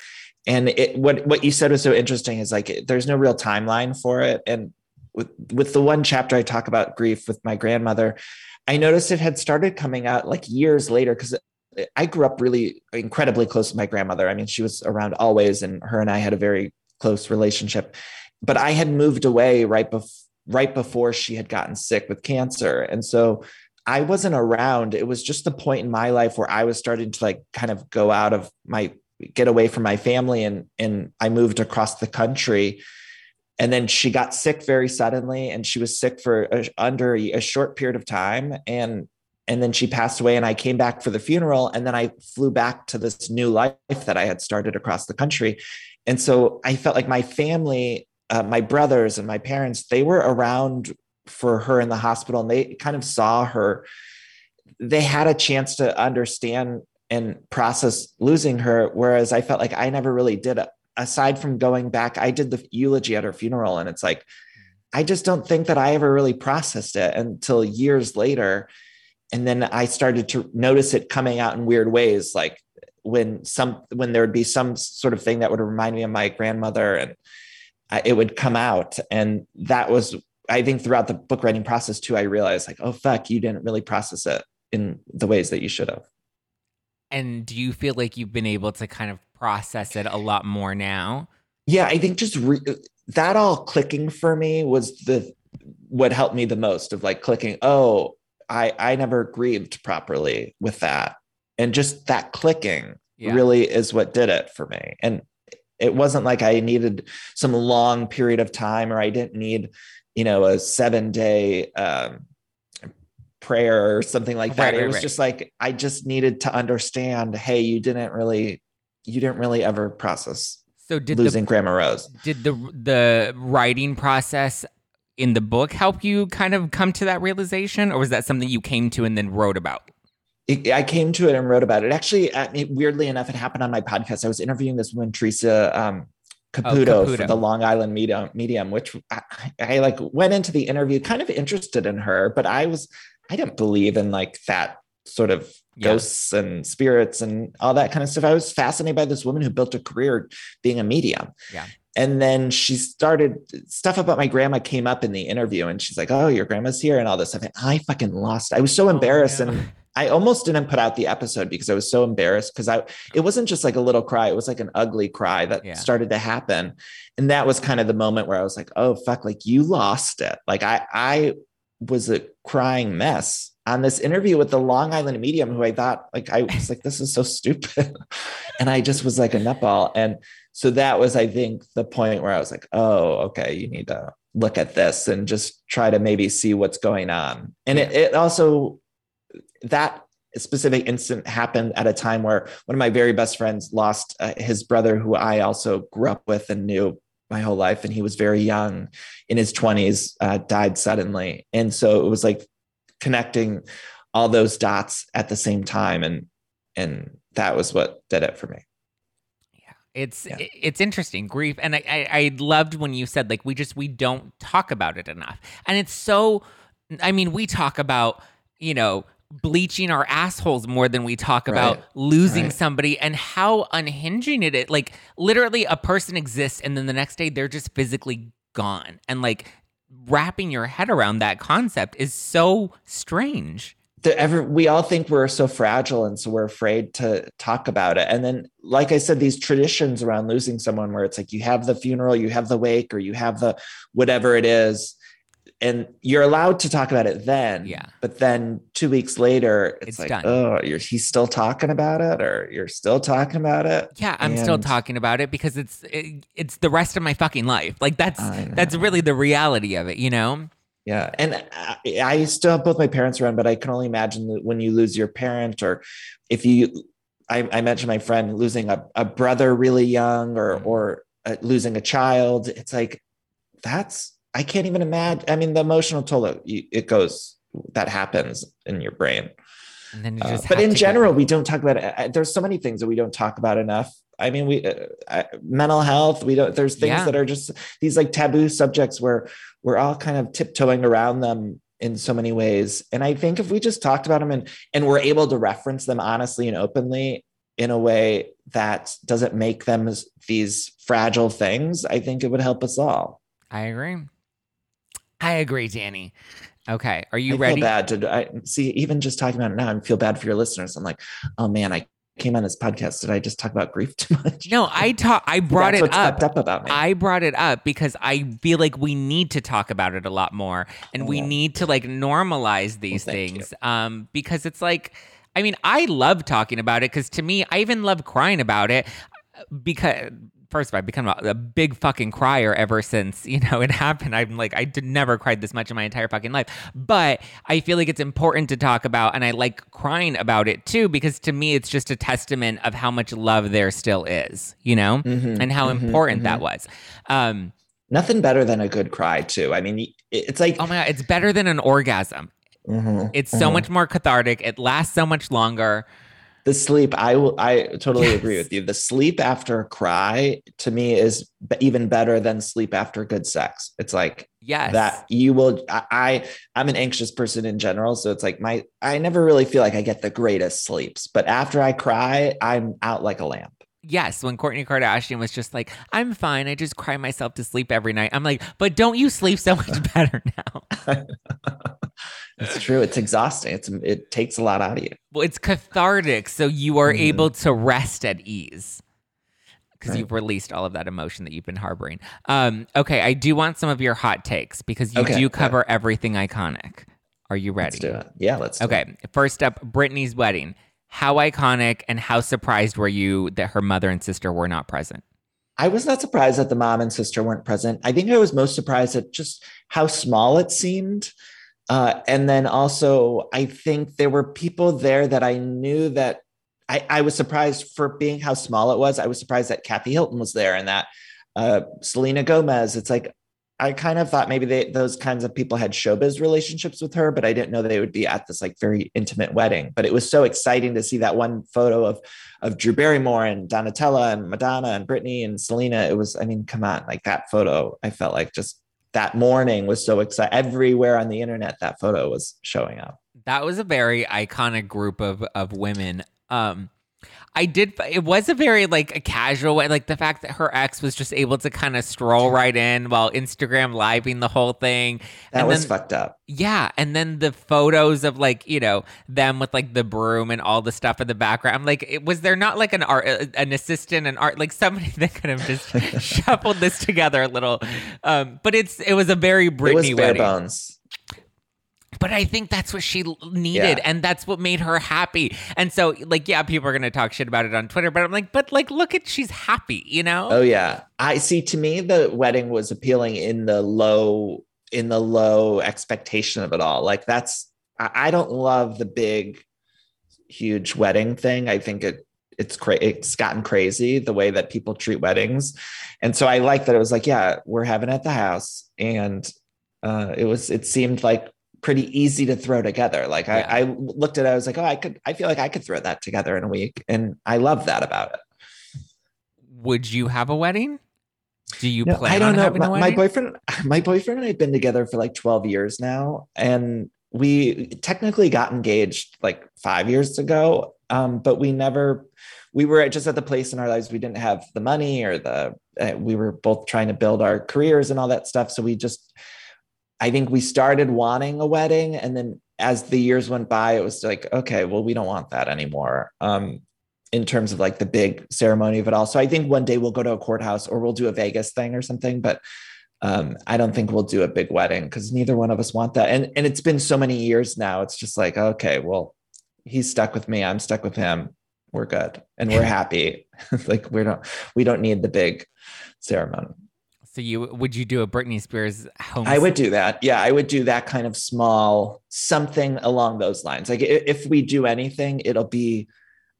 [SPEAKER 2] and it, what, what you said was so interesting is like, there's no real timeline for it. And with, with the one chapter I talk about grief with my grandmother, I noticed it had started coming out like years later because uh, I grew up really incredibly close to my grandmother. I mean, she was around always, and her and I had a very close relationship. But I had moved away right before right before she had gotten sick with cancer, and so I wasn't around. It was just the point in my life where I was starting to like kind of go out of my get away from my family, and and I moved across the country and then she got sick very suddenly and she was sick for a, under a short period of time. And and then she passed away and i came back for the funeral and then i flew back to this new life that i had started across the country. And so i felt like my family uh, my brothers and my parents they were around for her in the hospital and they kind of saw her. They had a chance to understand and process losing her whereas i felt like i never really did aside from going back, I did the eulogy at her funeral, and it's like, I just don't think that I ever really processed it until years later. And then I started to notice it coming out in weird ways, like when some when there would be some sort of thing that would remind me of my grandmother, and I, it would come out. And that was, I think, throughout the book writing process too, I realized like, oh fuck, you didn't really process it in the ways that you should have.
[SPEAKER 1] And do you feel like you've been able to kind of process it a lot more now?
[SPEAKER 2] Yeah, I think just re- that all clicking for me was the what helped me the most of like clicking, oh, I I never grieved properly with that. And just that clicking yeah. really is what did it for me. And it wasn't like I needed some long period of time or I didn't need, you know, a seven day um, prayer or something like that. Right, right, it was right. just like I just needed to understand, hey, you didn't really you didn't really ever process so did losing the, Grandma Rose.
[SPEAKER 1] Did the the writing process in the book help you kind of come to that realization, or was that something you came to and then wrote about?
[SPEAKER 2] It, I came to it and wrote about it. Actually, weirdly enough, it happened on my podcast. I was interviewing this woman, Theresa um, Caputo, oh, Caputo, for the Long Island Medium, medium which I, I like went into the interview kind of interested in her, but I was I didn't believe in like that sort of yeah. ghosts and spirits and all that kind of stuff. I was fascinated by this woman who built a career being a medium.
[SPEAKER 1] Yeah.
[SPEAKER 2] And then she started stuff about my grandma came up in the interview and she's like, Oh, your grandma's here and all this stuff. And I fucking lost. I was so oh, embarrassed. Oh, yeah. And I almost didn't put out the episode because I was so embarrassed because I it wasn't just like a little cry, it was like an ugly cry that yeah. started to happen. And that was kind of the moment where I was like, oh fuck, like you lost it. Like I I was a crying mess on this interview with the Long Island medium who I thought like I was like, this is so stupid. and I just was like a nutball. And so that was, I think, the point where I was like, oh, okay, you need to look at this and just try to maybe see what's going on. And it, it also that specific incident happened at a time where one of my very best friends lost uh, his brother, who I also grew up with and knew my whole life and he was very young in his 20s uh, died suddenly and so it was like connecting all those dots at the same time and and that was what did it for me
[SPEAKER 1] yeah it's yeah. it's interesting grief and I, I i loved when you said like we just we don't talk about it enough and it's so i mean we talk about you know bleaching our assholes more than we talk about right. losing right. somebody and how unhinging it is. Like literally a person exists and then the next day they're just physically gone. And like wrapping your head around that concept is so strange.
[SPEAKER 2] The, every, we all think we're so fragile and so we're afraid to talk about it and then like i said these traditions around losing someone where it's like you have the funeral you have the wake or you have the whatever it is and you're allowed to talk about it then.
[SPEAKER 1] Yeah.
[SPEAKER 2] But then two weeks later, it's, it's like, done. oh, you're he's still talking about it, or you're still talking about it.
[SPEAKER 1] Yeah, I'm and... still talking about it because it's it, it's the rest of my fucking life. Like that's that's really the reality of it, you know.
[SPEAKER 2] Yeah, and I, I still have both my parents around, but I can only imagine that when you lose your parent, or if you, I, I mentioned my friend losing a, a brother really young, or mm-hmm. or uh, losing a child. It's like that's I can't even imagine. I mean, the emotional toll it, it goes that happens in your brain. Uh, but in general, we don't talk about it. There's so many things that we don't talk about enough. I mean, we uh, mental health. We don't. There's things yeah. that are just these like taboo subjects where we're all kind of tiptoeing around them in so many ways. And I think if we just talked about them and and we're able to reference them honestly and openly in a way that doesn't make them these fragile things, I think it would help us all.
[SPEAKER 1] I agree. I agree, Danny. Okay, are you I ready?
[SPEAKER 2] Feel bad to I see. Even just talking about it now, I feel bad for your listeners. I'm like, oh man, I came on this podcast. Did I just talk about grief too much?
[SPEAKER 1] No, I talk. I brought
[SPEAKER 2] That's
[SPEAKER 1] it up.
[SPEAKER 2] up about me.
[SPEAKER 1] I brought it up because I feel like we need to talk about it a lot more, and oh. we need to like normalize these well, things. Um, because it's like, I mean, I love talking about it because to me, I even love crying about it because first of all, I've become a, a, big fucking crier ever since, you know, it happened. I'm like, I did never cried this much in my entire fucking life. But I feel like it's important to talk about, and I like crying about it too, because to me, it's just a testament of how much love there still is, you know, mm-hmm, and how mm-hmm, important mm-hmm. that was. Um,
[SPEAKER 2] Nothing better than a good cry, too. I mean, it's like,
[SPEAKER 1] oh my God, it's better than an orgasm. Mm-hmm, it's so mm-hmm. much more cathartic. It lasts so much longer
[SPEAKER 2] the sleep i will i totally yes. agree with you. The sleep after a cry to me is even better than sleep after good sex. It's like
[SPEAKER 1] yes.
[SPEAKER 2] that you will i i'm an anxious person in general so it's like my i never really feel like i get the greatest sleeps but after i cry i'm out like a lamp
[SPEAKER 1] Yes, when Kourtney Kardashian was just like, I'm fine. I just cry myself to sleep every night. I'm like, but don't you sleep so much better now?
[SPEAKER 2] it's true. It's exhausting. It's it takes a lot out of you.
[SPEAKER 1] Well, it's cathartic, so you are mm. able to rest at ease because right. you've released all of that emotion that you've been harboring. Um, okay, I do want some of your hot takes because you okay, do cover everything iconic. Are you ready?
[SPEAKER 2] Let's do it. Yeah, let's.
[SPEAKER 1] okay, first up, Britney's wedding. How iconic and how surprised were you that her mother and sister were not present?
[SPEAKER 2] I was not surprised that the mom and sister weren't present. I think I was most surprised at just how small it seemed. Uh, and then also, I think there were people there that I knew that I, I, was surprised for being how small it was. I was surprised that Kathy Hilton was there and that uh, Selena Gomez. It's like, I kind of thought maybe they, those kinds of people had showbiz relationships with her, but I didn't know they would be at this like very intimate wedding. But it was so exciting to see that one photo of of Drew Barrymore and Donatella and Madonna and Britney and Selena. It was, I mean, come on, like that photo. I felt like just that morning was so exciting. Everywhere on the internet, that photo was showing up.
[SPEAKER 1] That was a very iconic group of of women. Um, I did. It was a very like a casual way, like the fact that her ex was just able to kind of stroll right in while Instagram living the whole thing.
[SPEAKER 2] That and was then, fucked up.
[SPEAKER 1] Yeah, and then the photos of like you know them with like the broom and all the stuff in the background. I'm like, it, was there not like an art, an assistant, an art, like somebody that could have just shuffled this together a little? Um, but it's it was a very Britney it was bare wedding.
[SPEAKER 2] bones
[SPEAKER 1] but I think that's what she needed yeah. and that's what made her happy. And so like yeah, people are going to talk shit about it on Twitter, but I'm like, but like look at she's happy, you know?
[SPEAKER 2] Oh yeah. I see to me the wedding was appealing in the low in the low expectation of it all. Like that's I, I don't love the big huge wedding thing. I think it it's cra- it's gotten crazy the way that people treat weddings. And so I like that it was like, yeah, we're having it at the house. And uh, it was, it seemed like pretty easy to throw together. Like yeah. I, I looked at it, I was like, oh, I could, I feel like I could throw that together in a week. And I love that about it.
[SPEAKER 1] Would you have a wedding? Do you no, plan I don't know.
[SPEAKER 2] My, my, boyfriend, my boyfriend and I have been together for like 12 years now. And we technically got engaged like five years ago. Um, but we never, we were just at the place in our lives we didn't have the money or the, uh, we were both trying to build our careers and all that stuff. So we just, I think we started wanting a wedding. And then as the years went by, it was like, okay, well, we don't want that anymore. Um, in terms of like the big ceremony of it all. So I think one day we'll go to a courthouse or we'll do a Vegas thing or something, but um, I don't think we'll do a big wedding because neither one of us want that. And and it's been so many years now. It's just like, okay, well, he's stuck with me. I'm stuck with him. We're good and we're happy. like we don't we don't need the big ceremony.
[SPEAKER 1] So you would you do a Britney Spears home?
[SPEAKER 2] I would do that. Yeah, I would do that kind of small something along those lines. Like if we do anything, it'll be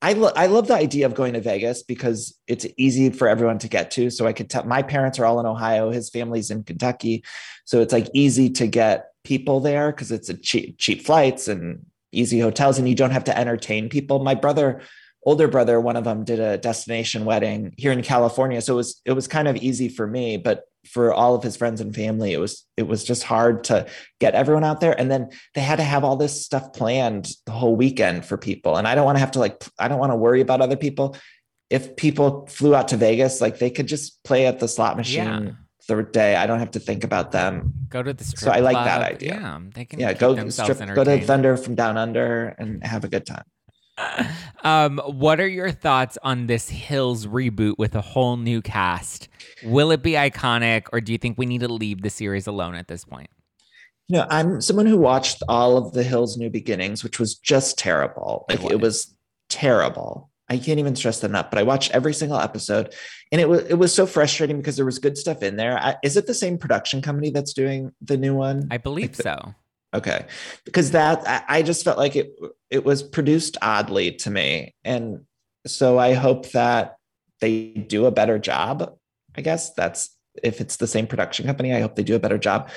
[SPEAKER 2] I, lo- I love the idea of going to Vegas because it's easy for everyone to get to. So I could tell my parents are all in Ohio, his family's in Kentucky. So it's like easy to get people there because it's a cheap, cheap flights and easy hotels, and you don't have to entertain people. My brother, older brother, one of them did a destination wedding here in California. So it was it was kind of easy for me, but for all of his friends and family it was it was just hard to get everyone out there and then they had to have all this stuff planned the whole weekend for people and i don't want to have to like i don't want to worry about other people if people flew out to vegas like they could just play at the slot machine yeah. third day i don't have to think about them
[SPEAKER 1] go to the strip.
[SPEAKER 2] so i like
[SPEAKER 1] club.
[SPEAKER 2] that idea
[SPEAKER 1] yeah they can
[SPEAKER 2] yeah go strip, go to thunder from down under and have a good time
[SPEAKER 1] um, what are your thoughts on this Hills reboot with a whole new cast? Will it be iconic, or do you think we need to leave the series alone at this point?
[SPEAKER 2] You know, I'm someone who watched all of the Hills New Beginnings, which was just terrible. Like it was terrible. I can't even stress that enough. But I watched every single episode, and it was it was so frustrating because there was good stuff in there. I, is it the same production company that's doing the new one?
[SPEAKER 1] I believe
[SPEAKER 2] like
[SPEAKER 1] so.
[SPEAKER 2] Okay, because that I, just felt like it it was produced oddly to me, and so I hope that they do a better job. I guess that's if it's the same production company. I hope they do a better job.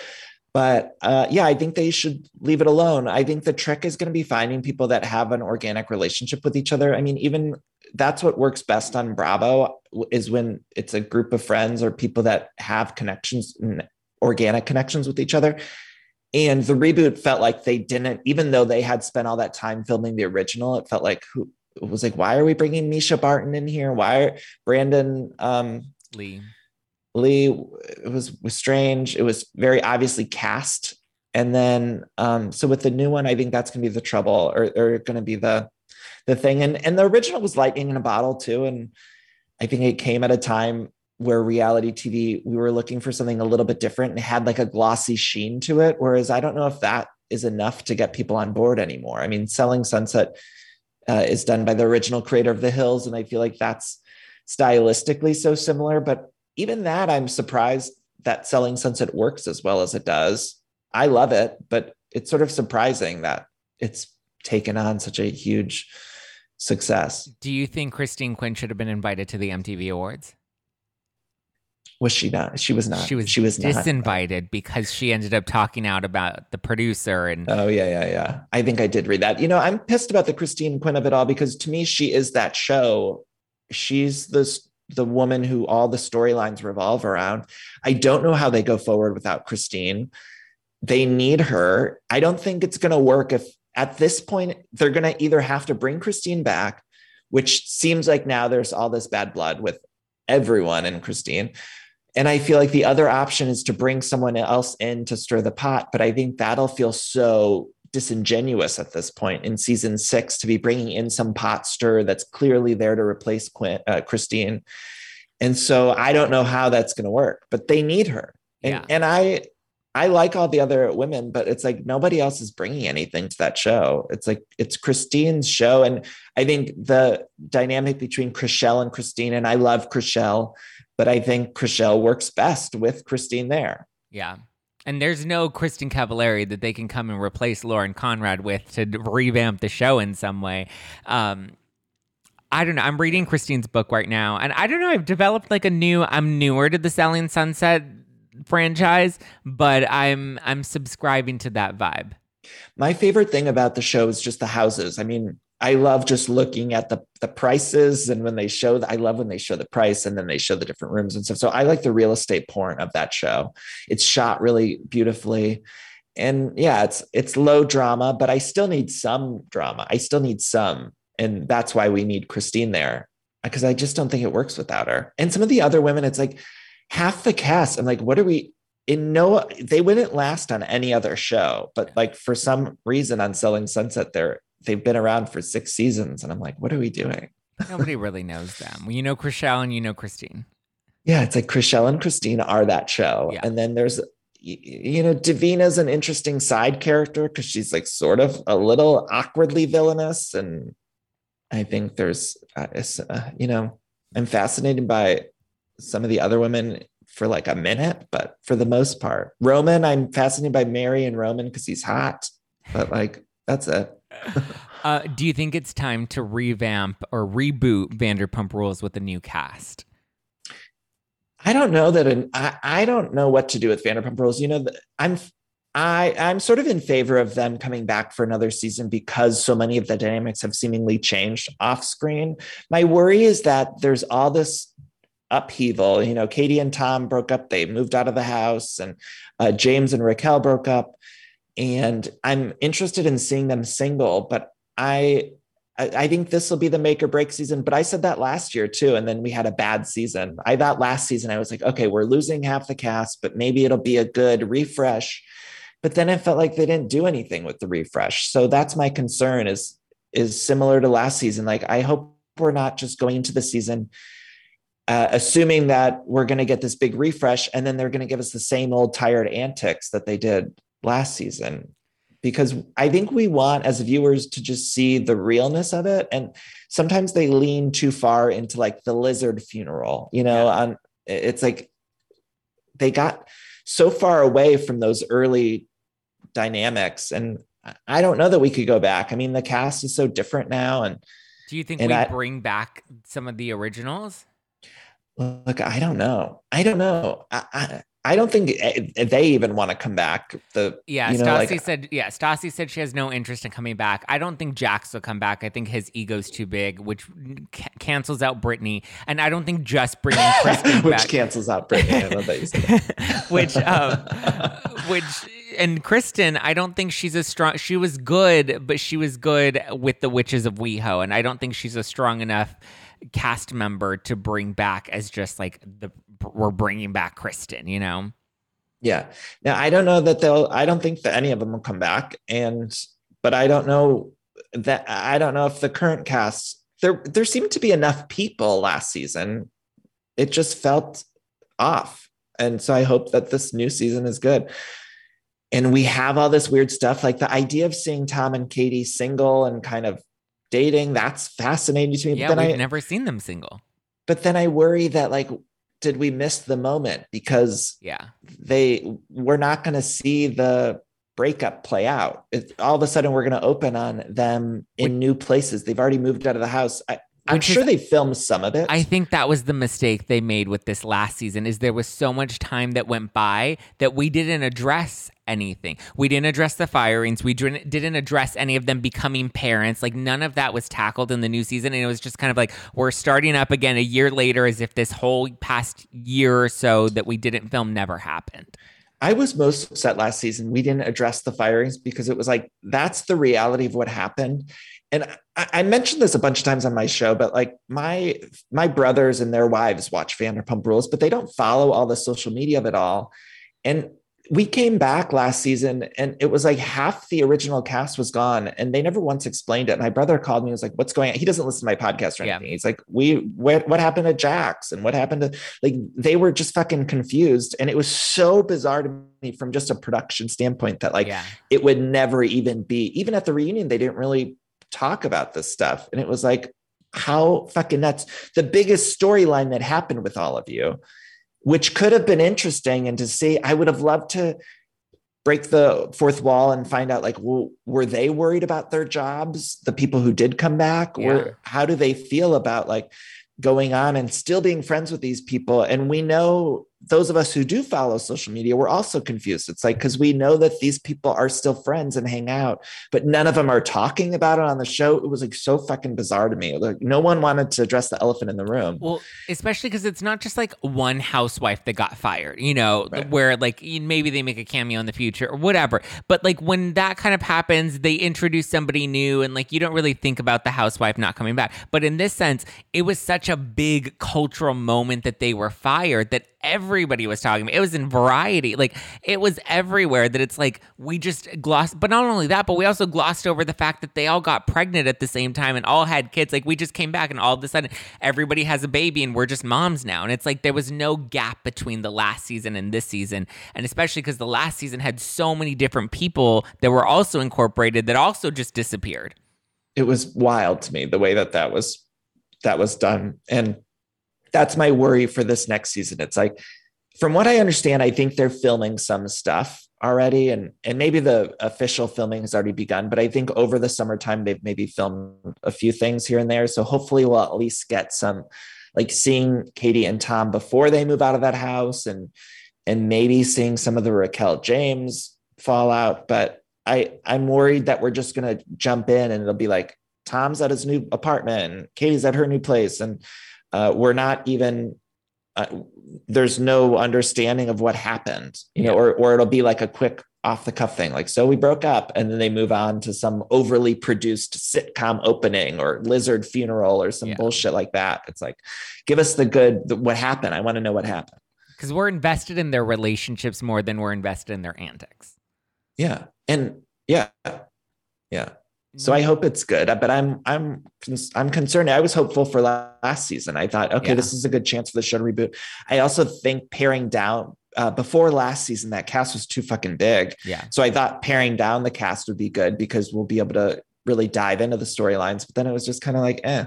[SPEAKER 2] But uh, yeah, I think they should leave it alone. I think the trick is going to be finding people that have an organic relationship with each other. I mean, even that's what works best on Bravo is when it's a group of friends or people that have connections and organic connections with each other. And the reboot felt like they didn't, even though they had spent all that time filming the original, it felt like who it was like, why are we bringing Mischa Barton in here? Why are Brandon um,
[SPEAKER 1] Lee?
[SPEAKER 2] Lee, it was, was strange. It was very obviously cast. And then, um, so with the new one, I think that's going to be the trouble or, or going to be the, the thing. And, and the original was lightning in a bottle too. And I think it came at a time where reality TV, we were looking for something a little bit different and had like a glossy sheen to it. Whereas I don't know if that is enough to get people on board anymore. I mean, Selling Sunset uh, is done by the original creator of The Hills, and I feel like that's stylistically so similar. But even that, I'm surprised that Selling Sunset works as well as it does. I love it, but it's sort of surprising that it's taken on such a huge success.
[SPEAKER 1] Do you think Christine Quinn should have been invited to the MTV Awards?
[SPEAKER 2] Was she not? She was not.
[SPEAKER 1] She was. She was disinvited not. because she ended up talking out about the producer and.
[SPEAKER 2] Oh yeah, yeah, yeah. I think I did read that. You know, I'm pissed about the Christine Quinn of it all because to me, she is that show. She's this the woman who all the storylines revolve around. I don't know how they go forward without Christine. They need her. I don't think it's going to work if at this point they're going to either have to bring Christine back, which seems like now there's all this bad blood with everyone and Christine, and I feel like the other option is to bring someone else in to stir the pot. But I think that'll feel so disingenuous at this point in season six to be bringing in some pot stir that's clearly there to replace Quint, uh, Christine. And so I don't know how that's going to work, but they need her. And, yeah. and I, I like all the other women, but it's like nobody else is bringing anything to that show. It's like it's Christine's show, and I think the dynamic between Chrishell and Christine, and I love Chrishell, but I think Chrishell works best with Christine there.
[SPEAKER 1] Yeah. And there's no Kristin Cavallari that they can come and replace Lauren Conrad with to revamp the show in some way. Um, I don't know. I'm reading Christine's book right now, and I don't know. I've developed like a new. I'm newer to the Selling Sunset franchise, but I'm I'm subscribing to that vibe.
[SPEAKER 2] My favorite thing about the show is just the houses. I mean, I love just looking at the the prices and when they show the, I love when they show the price and then they show the different rooms and stuff. So I like the real estate porn of that show. It's shot really beautifully. And yeah, it's it's low drama, but I still need some drama. I still need some. And that's why we need Christine there. Because I just don't think it works without her. And some of the other women, it's like half the cast. I'm like, what are we in no they wouldn't last on any other show but like for some reason on selling sunset they're they've been around for six seasons and i'm like what are we doing?
[SPEAKER 1] Nobody really knows them. You know chrishell and you know christine.
[SPEAKER 2] Yeah it's like chrishell and christine are that show. Yeah. and then there's you know davina's an interesting side character because she's like sort of a little awkwardly villainous and i think there's uh, uh, you know i'm fascinated by some of the other women for like a minute, but for the most part, Roman, I'm fascinated by Mary and Roman because he's hot, but like that's it.
[SPEAKER 1] uh, do you think it's time to revamp or reboot Vanderpump Rules with a new cast?
[SPEAKER 2] I don't know that. An, I, I don't know what to do with Vanderpump Rules. You know, I'm I I'm sort of in favor of them coming back for another season because so many of the dynamics have seemingly changed off screen. My worry is that there's all this upheaval. You know, Katie and Tom broke up, they moved out of the house, and uh, James and Raquel broke up. And I'm interested in seeing them single, but I I, think this will be the make or break season. But I said that last year too. And then we had a bad season. I thought last season, I was like, okay, we're losing half the cast, but maybe it'll be a good refresh. But then it felt like they didn't do anything with the refresh. So that's my concern is is similar to last season. Like I hope we're not just going into the season uh, assuming that we're going to get this big refresh and then they're going to give us the same old tired antics that they did last season because i think we want as viewers to just see the realness of it and sometimes they lean too far into like the lizard funeral you know yeah. on it's like they got so far away from those early dynamics and i don't know that we could go back i mean the cast is so different now and
[SPEAKER 1] do you think we I, bring back some of the originals
[SPEAKER 2] Look, I don't know. I don't know. I, I, I don't think eh, they even want to come back. The
[SPEAKER 1] yeah, you know, Stassi like, said yeah. Stassi said she has no interest in coming back. I don't think Jax will come back. I think his ego's too big, which ca- cancels out Brittany. And I don't think just bringing Kristen
[SPEAKER 2] which
[SPEAKER 1] back,
[SPEAKER 2] cancels out Brittany. I love that you said
[SPEAKER 1] which um, which and Kristen, I don't think she's a strong. She was good, but she was good with the Witches of WeHo, and I don't think she's a strong enough cast member to bring back as just like the we're bringing back Kristen, you know?
[SPEAKER 2] Yeah. Now I don't know that they'll. I don't think that any of them will come back, and but I don't know that I don't know if the current cast there there seemed to be enough people last season. It just felt off, and so I hope that this new season is good. And we have all this weird stuff, like the idea of seeing Tom and Katie single and kind of dating. That's fascinating to me.
[SPEAKER 1] Yeah, we've I, never seen them single.
[SPEAKER 2] But then I worry that like, did we miss the moment because
[SPEAKER 1] yeah,
[SPEAKER 2] they we're not going to see the breakup play out. It, all of a sudden, we're going to open on them in new places. They've already moved out of the house. I, I'm sure is, they filmed some of it.
[SPEAKER 1] I think that was the mistake they made with this last season is there was so much time that went by that we didn't address anything. We didn't address the firings. We didn't address any of them becoming parents. Like none of that was tackled in the new season and it was just kind of like we're starting up again a year later as if this whole past year or so that we didn't film never happened.
[SPEAKER 2] I was most upset last season. We didn't address the firings because it was like that's the reality of what happened and I, I, mentioned this a bunch of times on my show, but like my my brothers and their wives watch Vanderpump Rules, but they don't follow all the social media of it all. And we came back last season and it was like half the original cast was gone and they never once explained it. My brother called me and was like, what's going on? He doesn't listen to my podcast or anything. Yeah. He's like, we, what, what happened to Jax and what happened to like, they were just fucking confused. And it was so bizarre to me from just a production standpoint that like, yeah. it would never even be, even at the reunion, they didn't really talk about this stuff. And it was like, how fucking nuts. The biggest storyline that happened with all of you, which could have been interesting and to see, I would have loved to break the fourth wall and find out like well, were they worried about their jobs the people who did come back yeah. or how do they feel about like going on and still being friends with these people and we know those of us who do follow social media, we're also confused. It's like, because we know that these people are still friends and hang out, but none of them are talking about it on the show. It was like so fucking bizarre to me. Like, no one wanted to address the elephant in the room.
[SPEAKER 1] Well, especially because it's not just like one housewife that got fired, you know, right. where like maybe they make a cameo in the future or whatever. But like when that kind of happens, they introduce somebody new and like you don't really think about the housewife not coming back. But in this sense, it was such a big cultural moment that they were fired that everybody was talking about. It was in variety. Like it was everywhere that it's like we just glossed but not only that, but we also glossed over the fact that they all got pregnant at the same time and all had kids. Like we just came back and all of a sudden everybody has a baby and we're just moms now. And it's like there was no gap between the last season and this season. And especially because the last season had so many different people that were also incorporated that also just disappeared.
[SPEAKER 2] It was wild to me the way that that was that was done. And that's my worry for this next season. It's like, from what I understand, I think they're filming some stuff already, and and maybe the official filming has already begun. But I think over the summertime they've maybe filmed a few things here and there. So hopefully we'll at least get some, like seeing Katie and Tom before they move out of that house, and and maybe seeing some of the Raquel James fallout. But I I'm worried that we're just gonna jump in and it'll be like Tom's at his new apartment, and Katie's at her new place, and uh, we're not even uh, there's no understanding of what happened you know or or it'll be like a quick off the cuff thing. Like so we broke up and then they move on to some overly produced sitcom opening or lizard funeral or some yeah. bullshit like that. It's like give us the good the, what happened. I want to know what happened.
[SPEAKER 1] Because we're invested in their relationships more than we're invested in their antics.
[SPEAKER 2] Yeah. And yeah. Yeah so I hope it's good, but I'm I'm I'm concerned. I was hopeful for last season. I thought, okay, yeah. this is a good chance for the show to reboot. I also think paring down uh, before last season, that cast was too fucking big.
[SPEAKER 1] Yeah.
[SPEAKER 2] So I thought paring down the cast would be good because we'll be able to really dive into the storylines. But then it was just kind of like, eh.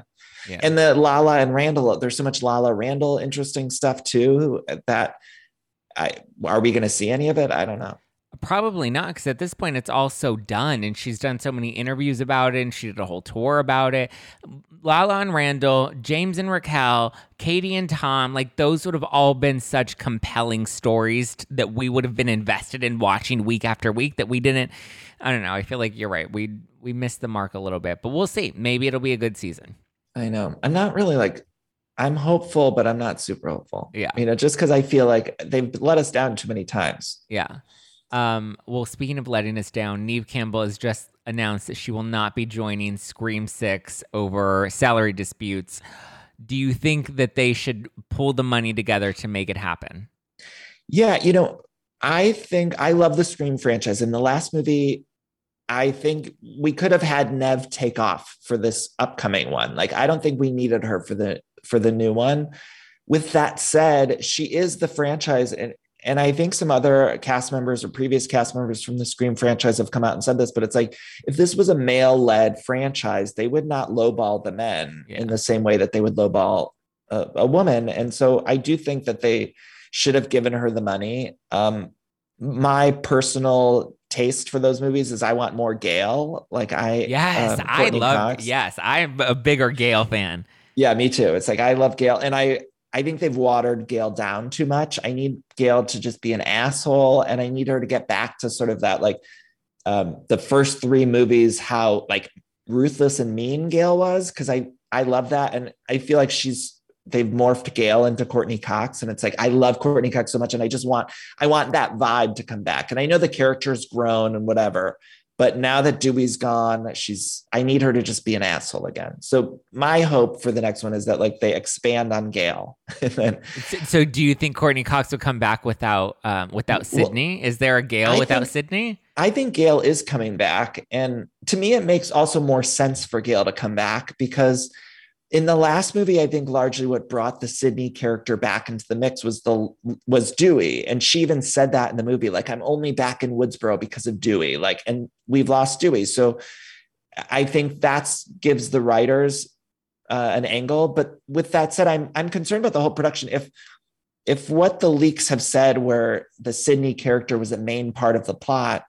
[SPEAKER 2] Yeah. And the Lala and Randall, there's so much Lala Randall interesting stuff too that I are we going to see any of it? I don't know.
[SPEAKER 1] Probably not, because at this point it's all so done, and she's done so many interviews about it, and she did a whole tour about it. Lala and Randall, James and Raquel, Katie and Tom, like those would have all been such compelling stories t- that we would have been invested in watching week after week. That we didn't. I don't know. I feel like you're right. We we missed the mark a little bit, but we'll see. Maybe it'll be a good season.
[SPEAKER 2] I know. I'm not really like I'm hopeful, but I'm not super hopeful.
[SPEAKER 1] Yeah.
[SPEAKER 2] You know, just because I feel like they've let us down too many times.
[SPEAKER 1] Yeah. Um, well, speaking of letting us down, Neve Campbell has just announced that she will not be joining Scream 6 over salary disputes. Do you think that they should pull the money together to make it happen?
[SPEAKER 2] Yeah, you know, I think I love the Scream franchise. In the last movie, I think we could have had Neve take off for this upcoming one. Like, I don't think we needed her for the for the new one. With that said, she is the franchise, and and I think some other cast members or previous cast members from the Scream franchise have come out and said this, but it's like if this was a male led franchise, they would not lowball the men yeah. in the same way that they would lowball a, a, woman. And so I do think that they should have given her the money. Um, my personal taste for those movies is I want more Gale. Like I,
[SPEAKER 1] yes, um, I love, Cox. yes, I'm a bigger Gale fan.
[SPEAKER 2] Yeah, me too. It's like I love Gale, and I I think they've watered Gale down too much. I need Gale to just be an asshole, and I need her to get back to sort of that like um, the first three movies, how like ruthless and mean Gale was, because I I love that, and I feel like she's they've morphed Gale into Courteney Cox, and it's like I love Courteney Cox so much, and I just want I want that vibe to come back. And I know the character's grown and whatever, but now that Dewey's gone, she's I need her to just be an asshole again. So my hope for the next one is that like they expand on Gale. then,
[SPEAKER 1] so do you think Courteney Cox will come back without um, without Sidney? Well, is there a Gale I without think, Sidney?
[SPEAKER 2] I think Gale is coming back. And to me, it makes also more sense for Gale to come back because in the last movie, I think largely what brought the sidney character back into the mix was the was Dewey, and she even said that in the movie, like I'm only back in Woodsboro because of Dewey, like, and we've lost Dewey, so I think that's gives the writers uh, an angle. But with that said, I'm I'm concerned about the whole production. If if what the leaks have said, where the Sidney character was a main part of the plot,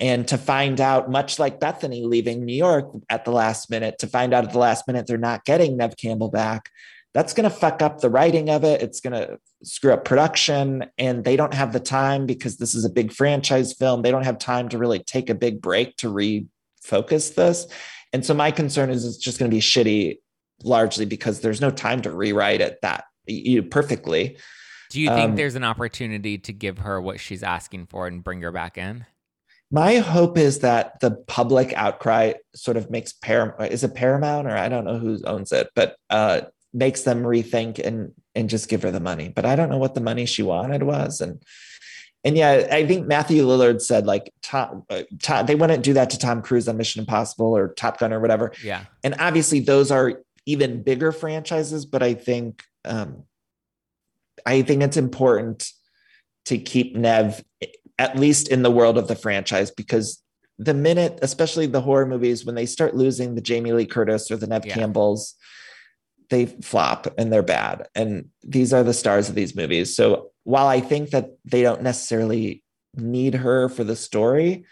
[SPEAKER 2] and to find out, much like Bethenny leaving New York at the last minute, to find out at the last minute they're not getting Neve Campbell back, that's going to fuck up the writing of it. It's going to screw up production. And they don't have the time because this is a big franchise film. They don't have time to really take a big break to refocus this. And so my concern is it's just going to be shitty largely because there's no time to rewrite it that you perfectly.
[SPEAKER 1] Do you think um, there's an opportunity to give her what she's asking for and bring her back in?
[SPEAKER 2] My hope is that the public outcry sort of makes Paramount is it Paramount or I don't know who owns it, but uh, makes them rethink and and just give her the money. But I don't know what the money she wanted was, and and yeah, I think Matthew Lillard said like Tom, uh, Tom, they wouldn't do that to Tom Cruise on Mission Impossible or Top Gun or whatever.
[SPEAKER 1] Yeah,
[SPEAKER 2] and obviously those are even bigger franchises, but I think um, I think it's important to keep Neve at least in the world of the franchise because the minute, especially the horror movies, when they start losing the Jamie Lee Curtis or the Neve yeah. Campbells, they flop and they're bad. And these are the stars of these movies. So while I think that they don't necessarily need her for the story,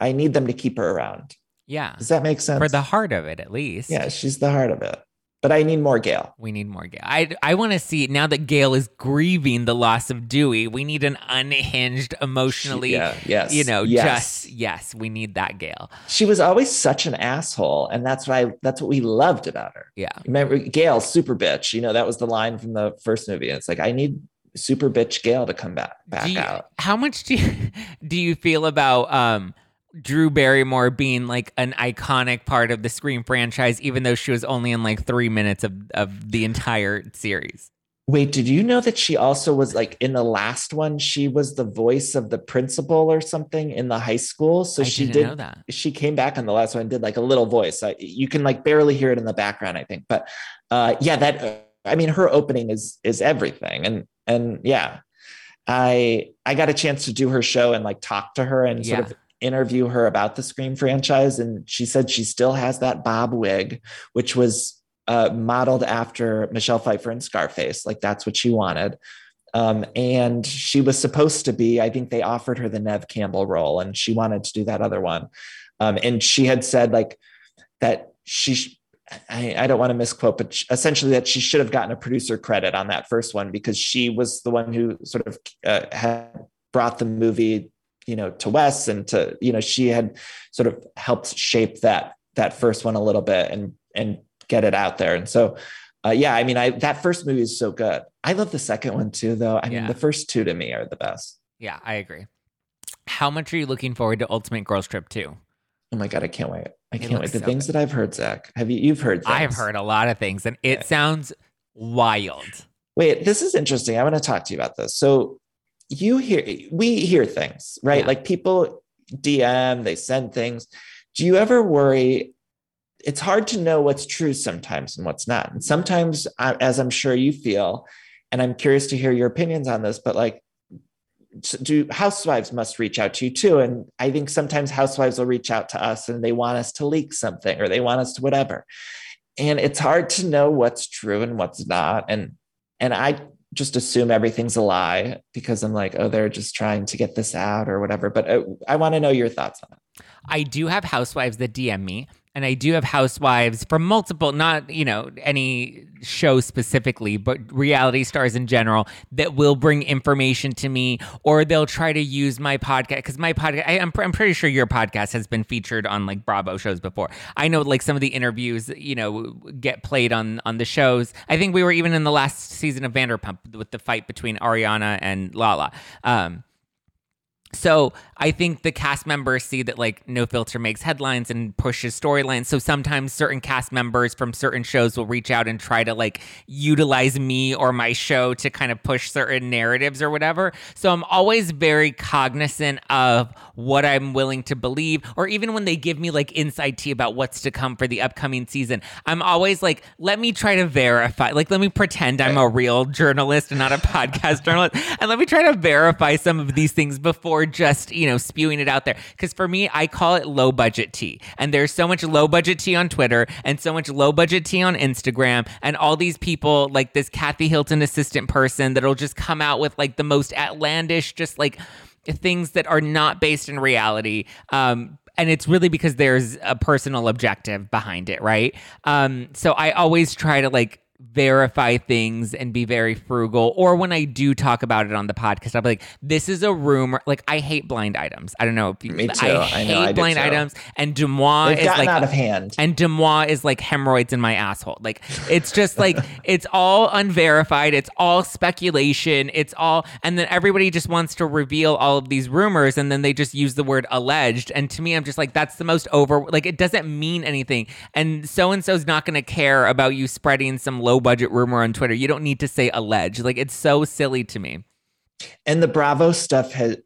[SPEAKER 2] I need them to keep her around.
[SPEAKER 1] Yeah.
[SPEAKER 2] Does that make sense?
[SPEAKER 1] For the heart of it, at least.
[SPEAKER 2] Yeah, she's the heart of it but I need more Gale.
[SPEAKER 1] We need more Gale. I I want to see now that Gale is grieving the loss of Dewey. We need an unhinged, emotionally, yeah, yes, you know, yes. just yes, we need that Gale.
[SPEAKER 2] She was always such an asshole, and that's what I that's what we loved about her.
[SPEAKER 1] Yeah,
[SPEAKER 2] remember Gale, super bitch. You know that was the line from the first movie. It's like I need super bitch Gale to come back back
[SPEAKER 1] you,
[SPEAKER 2] out.
[SPEAKER 1] How much do you do you feel about um? Drew Barrymore being like an iconic part of the Scream franchise, even though she was only in like three minutes of, of the entire series.
[SPEAKER 2] Wait, did you know that she also was like in the last one? She was the voice of the principal or something in the high school. So
[SPEAKER 1] I
[SPEAKER 2] she
[SPEAKER 1] did. That.
[SPEAKER 2] She came back on the last one and did like a little voice. You can like barely hear it in the background, I think. But uh, yeah, that I mean, her opening is is everything, and and yeah, I I got a chance to do her show and like talk to her and sort yeah. of interview her about the Scream franchise, and she said she still has that bob wig, which was uh, modeled after Michelle Pfeiffer and Scarface. Like that's what she wanted. Um, and she was supposed to be, I think they offered her the Neve Campbell role, and she wanted to do that other one. Um, and she had said like that she. I, I don't want to misquote, but essentially that she should have gotten a producer credit on that first one because she was the one who sort of uh, had brought the movie you know to Wes and to you know she had sort of helped shape that that first one a little bit and and get it out there and so uh, yeah I mean I that first movie is so good I love the second one too though I yeah. mean the first two to me are the best
[SPEAKER 1] yeah I agree how much are you looking forward to Ultimate Girls Trip 2
[SPEAKER 2] Oh my god, I can't wait! I can't wait. The so things good. that I've heard, Zach. Have you? You've heard? Things.
[SPEAKER 1] I've heard a lot of things, and it sounds wild.
[SPEAKER 2] Wait, this is interesting. I want to talk to you about this. So, you hear we hear things right? Yeah. like people dm they send things. Do you ever worry? It's hard to know what's true sometimes and what's not. And sometimes as i'm sure you feel and i'm curious to hear your opinions on this but like do housewives must reach out to you too. And i think sometimes housewives will reach out to us and they want us to leak something or they want us to whatever. And it's hard to know what's true and what's not. And and i just assume everything's a lie because I'm like, oh, they're just trying to get this out or whatever. But uh, I, I want to know your thoughts on it.
[SPEAKER 1] I do have housewives that DM me and I do have housewives from multiple, not, you know, any show specifically, but reality stars in general that will bring information to me or they'll try to use my podcast. Because my podcast, I, am I'm pretty sure your podcast has been featured on like Bravo shows before. I know like some of the interviews, you know, get played on, on the shows. I think we were even in the last season of Vanderpump with the fight between Ariana and Lala. Um, so I think the cast members see that like No Filter makes headlines and pushes storylines. So sometimes certain cast members from certain shows will reach out and try to like utilize me or my show to kind of push certain narratives or whatever. So I'm always very cognizant of what I'm willing to believe, or even when they give me like inside tea about what's to come for the upcoming season, I'm always like, let me try to verify. Like, let me pretend I'm a real journalist and not a podcast journalist, and let me try to verify some of these things before or just, you know, spewing it out there. Because for me, I call it low budget tea. And there's so much low budget tea on Twitter and so much low budget tea on Instagram. And all these people, like this Kathy Hilton assistant person, that'll just come out with like the most outlandish, just like things that are not based in reality. Um, and it's really because there's a personal objective behind it, right? Um, so I always try to like verify things and be very frugal. Or when I do talk about it on the podcast, I'll be like, this is a rumor. Like, I hate blind items. I don't know if you,
[SPEAKER 2] Me too.
[SPEAKER 1] I
[SPEAKER 2] I
[SPEAKER 1] hate
[SPEAKER 2] know, I
[SPEAKER 1] blind
[SPEAKER 2] too.
[SPEAKER 1] items. And
[SPEAKER 2] DeuxMoi
[SPEAKER 1] is like,
[SPEAKER 2] out of hand.
[SPEAKER 1] and DeuxMoi is like hemorrhoids in my asshole. Like, it's just like, it's all unverified. It's all speculation. It's all, and then everybody just wants to reveal all of these rumors and then they just use the word alleged. And to me, I'm just like, that's the most over, like, it doesn't mean anything. And so and so's not going to care about you spreading some low budget rumor on Twitter. You don't need to say alleged. Like, it's so silly to me.
[SPEAKER 2] and the bravo stuff has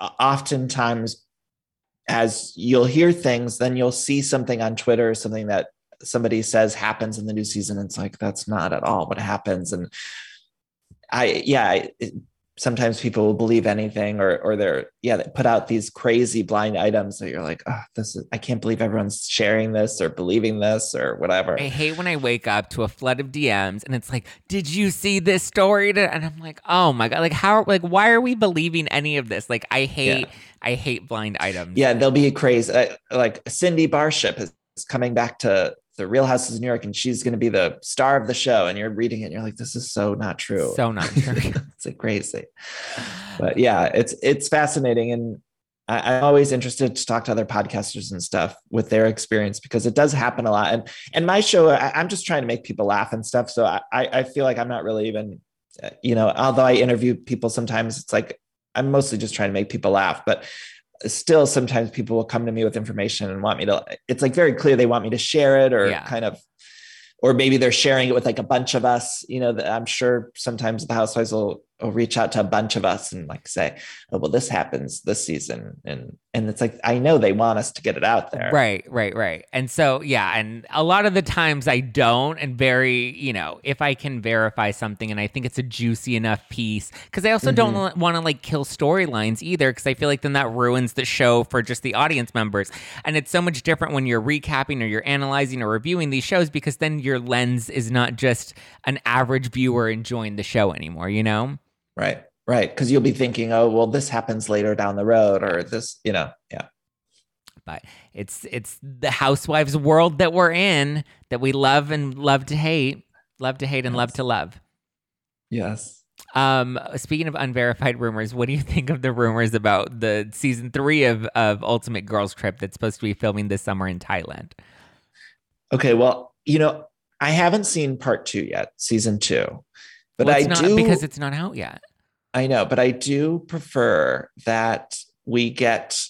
[SPEAKER 2] oftentimes as you'll hear things then you'll see something on twitter something that somebody says happens in the new season it's like that's not at all what happens and i yeah it, sometimes people will believe anything or or they're yeah they put out these crazy blind items that you're like oh this is i can't believe everyone's sharing this or believing this or whatever
[SPEAKER 1] I hate when I wake up to a flood of DMs and it's like, "Did you see this story?" And I'm like, "Oh my god! Like how? Like why are we believing any of this? Like I hate, I hate blind items."
[SPEAKER 2] Yeah, they'll be crazy. Like Cindy Barshop is coming back to the Real Houses of New York, and she's going to be the star of the show. And you're reading it, and you're like, "This is so not true."
[SPEAKER 1] so not true.
[SPEAKER 2] it's like crazy. But yeah, it's it's fascinating, and I, I'm always interested to talk to other podcasters and stuff with their experience because it does happen a lot. And and my show, I, I'm just trying to make people laugh and stuff. So I I feel like I'm not really even, you know, although I interview people sometimes, it's like I'm mostly just trying to make people laugh, but still sometimes people will come to me with information and want me to it's like very clear they want me to share it or
[SPEAKER 1] Yeah.
[SPEAKER 2] kind of or maybe they're sharing it with like a bunch of us you know that i'm sure sometimes the housewives will, will reach out to a bunch of us and like say oh well this happens this season and and it's like i know they want us to get it out there
[SPEAKER 1] Right, right, right. And so, yeah, and a lot of the times I don't, and very, you know, if I can verify something and I think it's a juicy enough piece, because I also don't mm-hmm. want to like kill storylines either, because I feel like then that ruins the show for just the audience members. And it's so much different when you're recapping or you're analyzing or reviewing these shows, because then your lens is not just an average viewer enjoying the show anymore, you know?
[SPEAKER 2] Right right. Because you'll be thinking oh well this happens later down the road or this you know yeah.
[SPEAKER 1] But it's it's the housewives world that we're in that we love and love to hate love to hate and love to love.
[SPEAKER 2] Yes.
[SPEAKER 1] Um speaking of unverified rumors what do you think of the rumors about the season three of of ultimate girls trip that's supposed to be filming this summer in thailand?
[SPEAKER 2] Okay well you know i haven't seen part two yet season two. But
[SPEAKER 1] Well,
[SPEAKER 2] i
[SPEAKER 1] not,
[SPEAKER 2] do
[SPEAKER 1] because it's not out yet
[SPEAKER 2] I know, but I do prefer that we get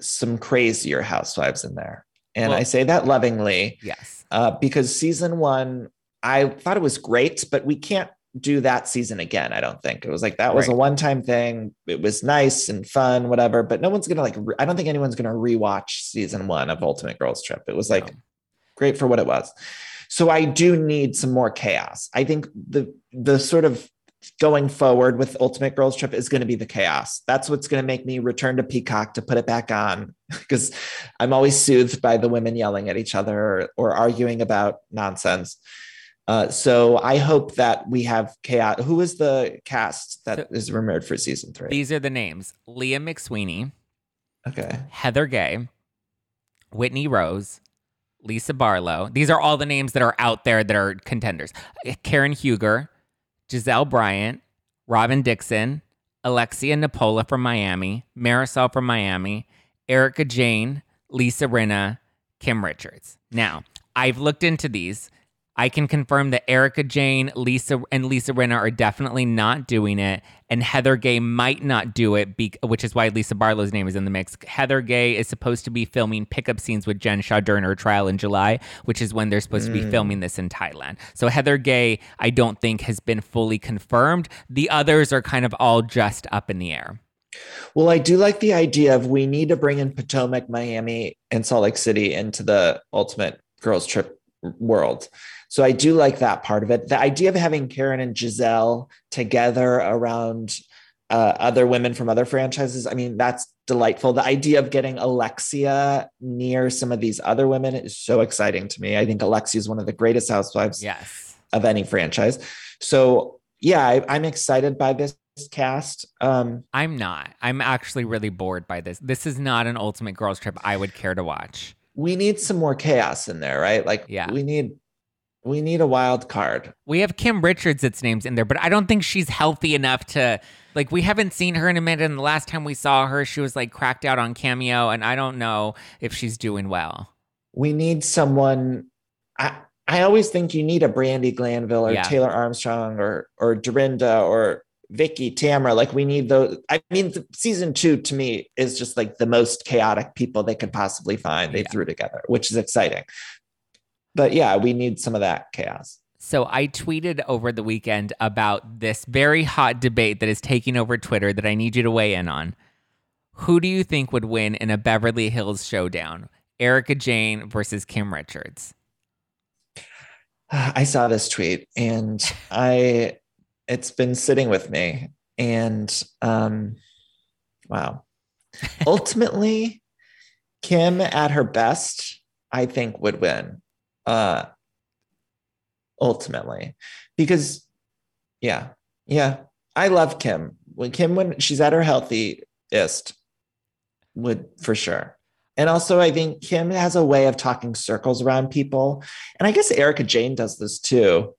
[SPEAKER 2] some crazier housewives in there. And
[SPEAKER 1] Well-
[SPEAKER 2] I say that lovingly
[SPEAKER 1] yes
[SPEAKER 2] uh, because season one, I thought it was great, but we can't do that season again. I don't think it was like that was a one time thing. It was nice and fun, whatever. But no one's gonna like. Re- I don't think anyone's gonna rewatch season one of Ultimate Girls Trip. It was like
[SPEAKER 1] No.
[SPEAKER 2] great for what it was. So I do need some more chaos. I think the the sort of going forward with Ultimate Girls Trip is going to be the chaos. That's what's going to make me return to Peacock to put it back on because I'm always soothed by the women yelling at each other or, or arguing about nonsense. Uh, so I hope that we have chaos. Who is the cast that is
[SPEAKER 1] So-
[SPEAKER 2] rumored for season three?
[SPEAKER 1] these are the names leah mcsweeney
[SPEAKER 2] okay.
[SPEAKER 1] heather gay whitney rose lisa barlow these are all the names that are out there that are contenders karen huger gizelle bryant robin dixon alexia nepola from miami marisol from miami erika jayne lisa rinna kim richards. Now i've looked into these I can confirm that Erika Jayne, Lisa, and Lisa Rinna are definitely not doing it, and Heather Gay might not do it, be- which is why Lisa Barlow's name is in the mix. Heather Gay is supposed to be filming pickup scenes with Jen Shah during her trial in July, which is when they're supposed to be mm. filming this in Thailand. So Heather Gay, I don't think has been fully confirmed. The others are kind of all just up in the air.
[SPEAKER 2] Well, I do like the idea of we need to bring in Potomac, Miami, and Salt Lake City into the ultimate girls trip world. So I do like that part of it. The idea of having Karen and Gizelle together around uh, other women from other franchises. I mean, that's delightful. The idea of getting Alexia near some of these other women is so exciting to me. I think Alexia is one of the greatest housewives
[SPEAKER 1] yes.
[SPEAKER 2] of any franchise. So, yeah, I, am excited by this cast. Um,
[SPEAKER 1] I'm not. I'm actually really bored by this. This is not an ultimate girls trip I would care to watch.
[SPEAKER 2] We need some more chaos in there, right? Like, yeah. we need we need a wild card.
[SPEAKER 1] We have Kim Richards its names in there, but I don't think she's healthy enough to like we haven't seen her in a minute and the last time we saw her she was like cracked out on cameo and I don't know if she's doing well.
[SPEAKER 2] We need someone I I always think you need a Brandi Glanville or yeah. Taylor Armstrong or or Dorinda or Vicki, Tamra, like we need those. I mean, season two to me is just like the most chaotic people they could possibly find. They yeah. threw together, which is exciting but yeah, we need some of that chaos.
[SPEAKER 1] So I tweeted over the weekend about this very hot debate that is taking over Twitter that I need you to weigh in on. Who do you think would win in a Beverly Hills showdown? Erika Jayne versus Kim Richards.
[SPEAKER 2] I saw this tweet and I it's been sitting with me and um wow. Ultimately Kim at her best I think would win uh ultimately because yeah yeah i love kim. When kim when she's at her healthiest would for sure. And also i think kim has a way of talking circles around people. And i guess erika jayne does this too.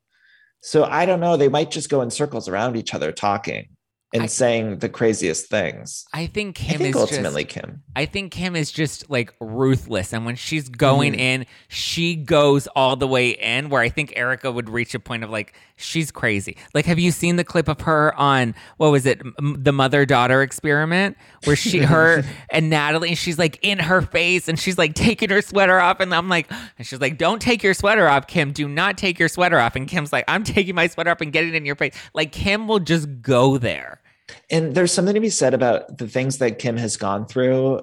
[SPEAKER 2] So i don't know they might just go in circles around each other talking and I, saying the craziest things.
[SPEAKER 1] I think Kim I
[SPEAKER 2] think
[SPEAKER 1] is
[SPEAKER 2] ultimately
[SPEAKER 1] just,
[SPEAKER 2] Kim.
[SPEAKER 1] I think Kim is just like ruthless, and when she's going mm. in, she goes all the way in. Where I think Erika would reach a point of like she's crazy. Like, have you seen the clip of her on what was it, the mother daughter experiment, where she, her, and Natalie, and she's like in her face, and she's like taking her sweater off, and I'm like, and she's like, don't take your sweater off, Kim. Do not take your sweater off, and Kim's like, I'm taking my sweater off and getting it in your face. Like Kim will just go there.
[SPEAKER 2] And there's something to be said about the things that Kim has gone through.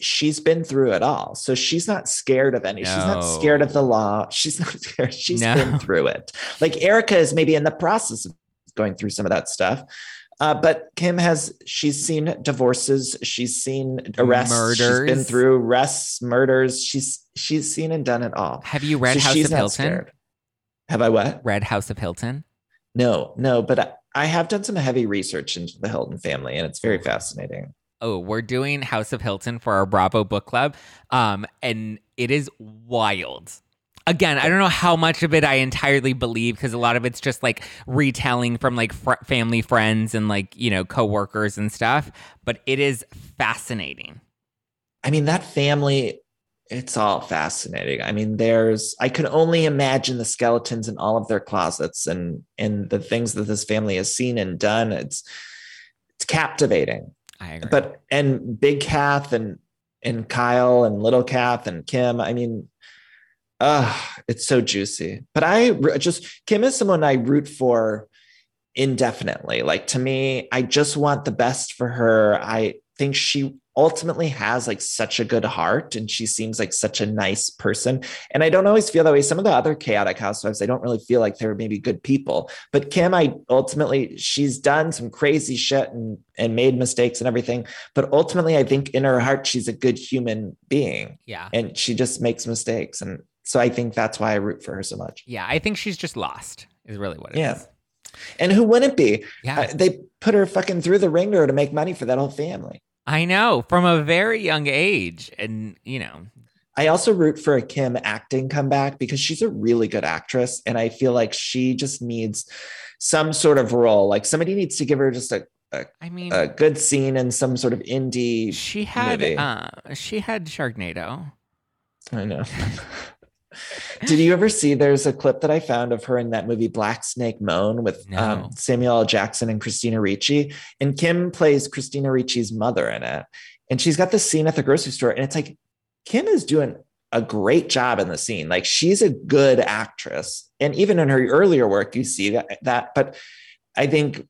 [SPEAKER 2] She's been through it all. So she's not scared of any. No. She's not scared of the law. She's not scared. She's no. been through it. Like Erika is maybe in the process of going through some of that stuff. Uh, but Kim has she's seen divorces, she's seen arrests, murders. she's been through arrests, murders. She's she's seen and done it all.
[SPEAKER 1] Have you read so House of Hilton? Scared.
[SPEAKER 2] Have I what?
[SPEAKER 1] Read House of Hilton?
[SPEAKER 2] No, no, but I have done some heavy research into the Hilton family, and it's very fascinating.
[SPEAKER 1] Oh, we're doing House of Hilton for our Bravo book club, um, and it is wild. Again, I don't know how much of it I entirely believe because a lot of it's just like retelling from like fr- family friends and like you know coworkers and stuff. But it is fascinating.
[SPEAKER 2] I mean, that family it's all fascinating. I mean, there's I can only imagine the skeletons in all of their closets and and the things that this family has seen and done. It's it's captivating.
[SPEAKER 1] I agree.
[SPEAKER 2] But and Big Kath and and Kyle and Little Kath and Kim. I mean, uh, it's so juicy. But I just Kim is someone I root for indefinitely. Like to me, I just want the best for her. I think she ultimately has like such a good heart and she seems like such a nice person. And I don't always feel that way. Some of the other chaotic housewives, I don't really feel like they're maybe good people. But Kim, I ultimately she's done some crazy shit and and made mistakes and everything. But ultimately, I think in her heart, she's a good human being.
[SPEAKER 1] Yeah.
[SPEAKER 2] And she just makes mistakes. And so I think that's why I root for her so much.
[SPEAKER 1] Yeah, I think she's just lost, is really what it
[SPEAKER 2] yeah.
[SPEAKER 1] is.
[SPEAKER 2] And who wouldn't be?
[SPEAKER 1] Yeah. Uh,
[SPEAKER 2] they put her fucking through the ringer to make money for that whole family.
[SPEAKER 1] I know from a very young age. And, you know,
[SPEAKER 2] I also root for a Kim acting comeback because she's a really good actress. And I feel like she just needs some sort of role. Like somebody needs to give her just a, a
[SPEAKER 1] I mean,
[SPEAKER 2] a good scene in some sort of indie.
[SPEAKER 1] She had, uh, she had Sharknado.
[SPEAKER 2] I know. Did you ever see? There's a clip that I found of her in that movie Black Snake Moan with no. um, Samuel L. Jackson and Christina Ricci, and Kim plays Christina Ricci's mother in it. And she's got the scene at the grocery store, and it's like Kim is doing a great job in the scene. Like she's a good actress, and even in her earlier work, you see that. that but I think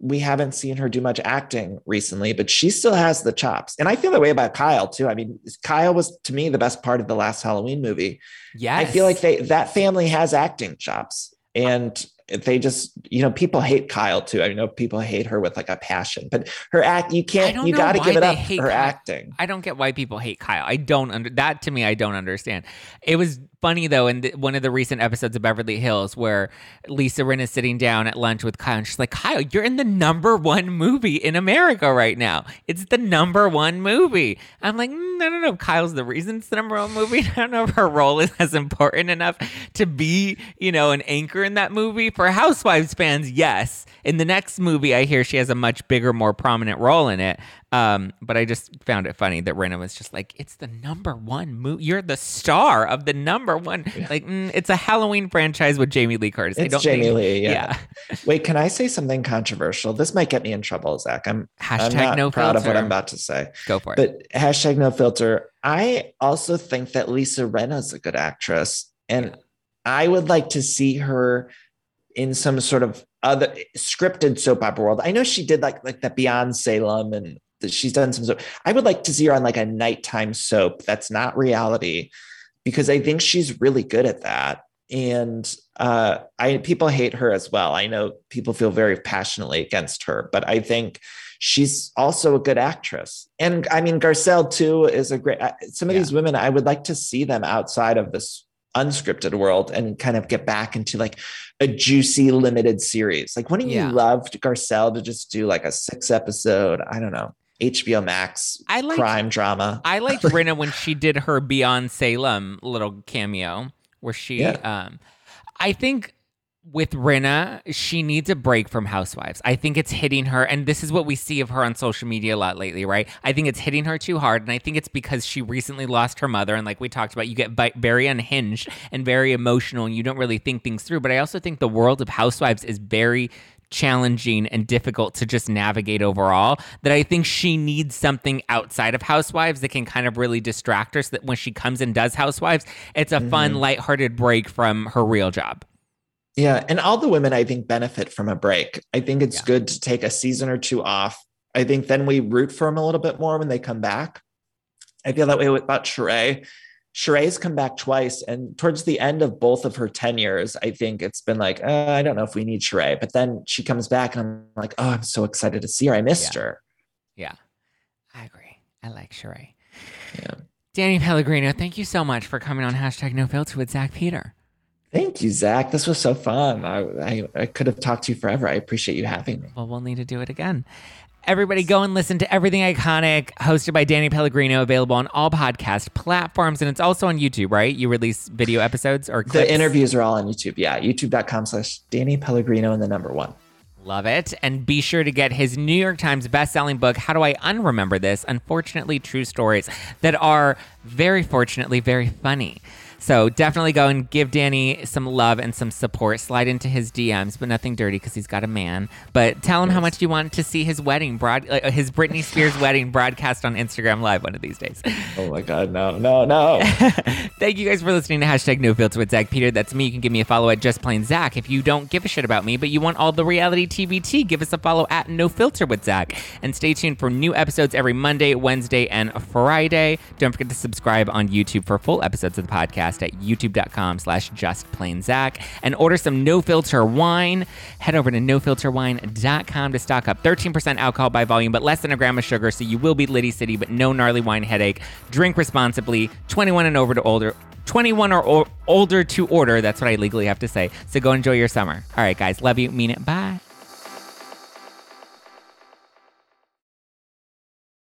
[SPEAKER 2] we haven't seen her do much acting recently, but she still has the chops. And I feel that way about Kyle too. I mean, Kyle was to me the best part of the last Halloween movie.
[SPEAKER 1] Yeah.
[SPEAKER 2] I feel like they that family has acting chops. And they just you know people hate Kyle too. I know people hate her with like a passion, but her act you can't you got to give it up. Her Kyle. acting.
[SPEAKER 1] I don't get why people hate Kyle. I don't under that to me. I don't understand. It was funny though in the, one of the recent episodes of Beverly Hills where Lisa Rinna is sitting down at lunch with Kyle and she's like, Kyle, you're in the number one movie in America right now. It's the number one movie. I'm like, no, no, no. Kyle's the reason it's the number one movie. I don't know if her role is as important enough to be, you know, an anchor in that movie. For Housewives fans, yes. In the next movie, I hear she has a much bigger, more prominent role in it. Um, but I just found it funny that Rinna was just like, "It's the number one movie. You're the star of the number one. Yeah. Like, mm, it's a Halloween franchise with Jamie Lee Curtis.
[SPEAKER 2] It's Jamie think, Lee. Yeah. yeah. Wait, can I say something controversial? This might get me in trouble, Zach. I'm hashtag I'm not no proud filter. of what I'm about to say.
[SPEAKER 1] Go for it.
[SPEAKER 2] But hashtag no filter. I also think that Lisa Rinna's a good actress, and yeah. I would like to see her in some sort of other scripted soap opera world. I know she did like like the Beyond Salem and she's done some soap. I would like to see her on like a nighttime soap that's not reality because I think she's really good at that. And uh, I people hate her as well. I know people feel very passionately against her, but I think she's also a good actress. And I mean, Garcelle too is a great. Uh, some of yeah. these women, I would like to see them outside of this unscripted world and kind of get back into like a juicy limited series. Like, wouldn't yeah. you love Garcelle to just do like a six episode? I don't know. HBO Max I liked, crime drama.
[SPEAKER 1] I liked Rinna when she did her Beyond Salem little cameo where she yeah. um I think with Rinna, she needs a break from Housewives. I think it's hitting her, and this is what we see of her on social media a lot lately, right? I think it's hitting her too hard, and I think it's because she recently lost her mother, and like we talked about, you get very unhinged and very emotional, and you don't really think things through. But I also think the world of Housewives is very challenging and difficult to just navigate overall that I think she needs something outside of Housewives that can kind of really distract her so that when she comes and does Housewives, it's a mm-hmm. fun, lighthearted break from her real job.
[SPEAKER 2] Yeah. And all the women, I think, benefit from a break. I think it's yeah. good to take a season or two off. I think then we root for them a little bit more when they come back. I feel that way about Sheree. Sheree's come back twice, and towards the end of both of her tenures, I think it's been like, uh, I don't know if we need Sheree. But then she comes back, and I'm like, oh, I'm so excited to see her. I missed
[SPEAKER 1] yeah.
[SPEAKER 2] her.
[SPEAKER 1] Yeah, I agree. I like Sheree. Yeah. Danny Pellegrino, thank you so much for coming on hashtag No Filter with Zach Peter.
[SPEAKER 2] Thank you, Zach. This was so fun. I, I, I could have talked to you forever. I appreciate you having me.
[SPEAKER 1] Well, we'll need to do it again. Everybody go and listen to Everything Iconic, hosted by Danny Pellegrino, available on all podcast platforms. And it's also on YouTube, right? You release video episodes or clips?
[SPEAKER 2] The interviews are all on YouTube. Yeah, youtube.com slash Danny Pellegrino and the number one.
[SPEAKER 1] Love it. And be sure to get his New York Times best-selling book, How Do I Unremember This? Unfortunately True Stories, that are very fortunately very funny. So definitely go and give Danny some love and some support. Slide into his DMs, but nothing dirty because he's got a man. But tell him how much you want to see his wedding, broad, uh, his Britney Spears wedding broadcast on Instagram Live one of these days.
[SPEAKER 2] Oh my God, no, no, no.
[SPEAKER 1] Thank you guys for listening to hashtag No Filter with Zach Peter. That's me. You can give me a follow at Just Plain Zach. If you don't give a shit about me, but you want all the reality TVT, give us a follow at No Filter with Zach. And stay tuned for new episodes every Monday, Wednesday, and Friday. Don't forget to subscribe on YouTube for full episodes of the podcast podcast at youtube.com slash justplainzach and order some no filter wine. Head over to nofilterwine.com to stock up 13% alcohol by volume, but less than a gram of sugar, so you will be Liddy City, but no gnarly wine headache. Drink responsibly, 21 and over to older. 21 or, or older to order. That's what I legally have to say. So go enjoy your summer. All right, guys. Love you. Mean it. Bye.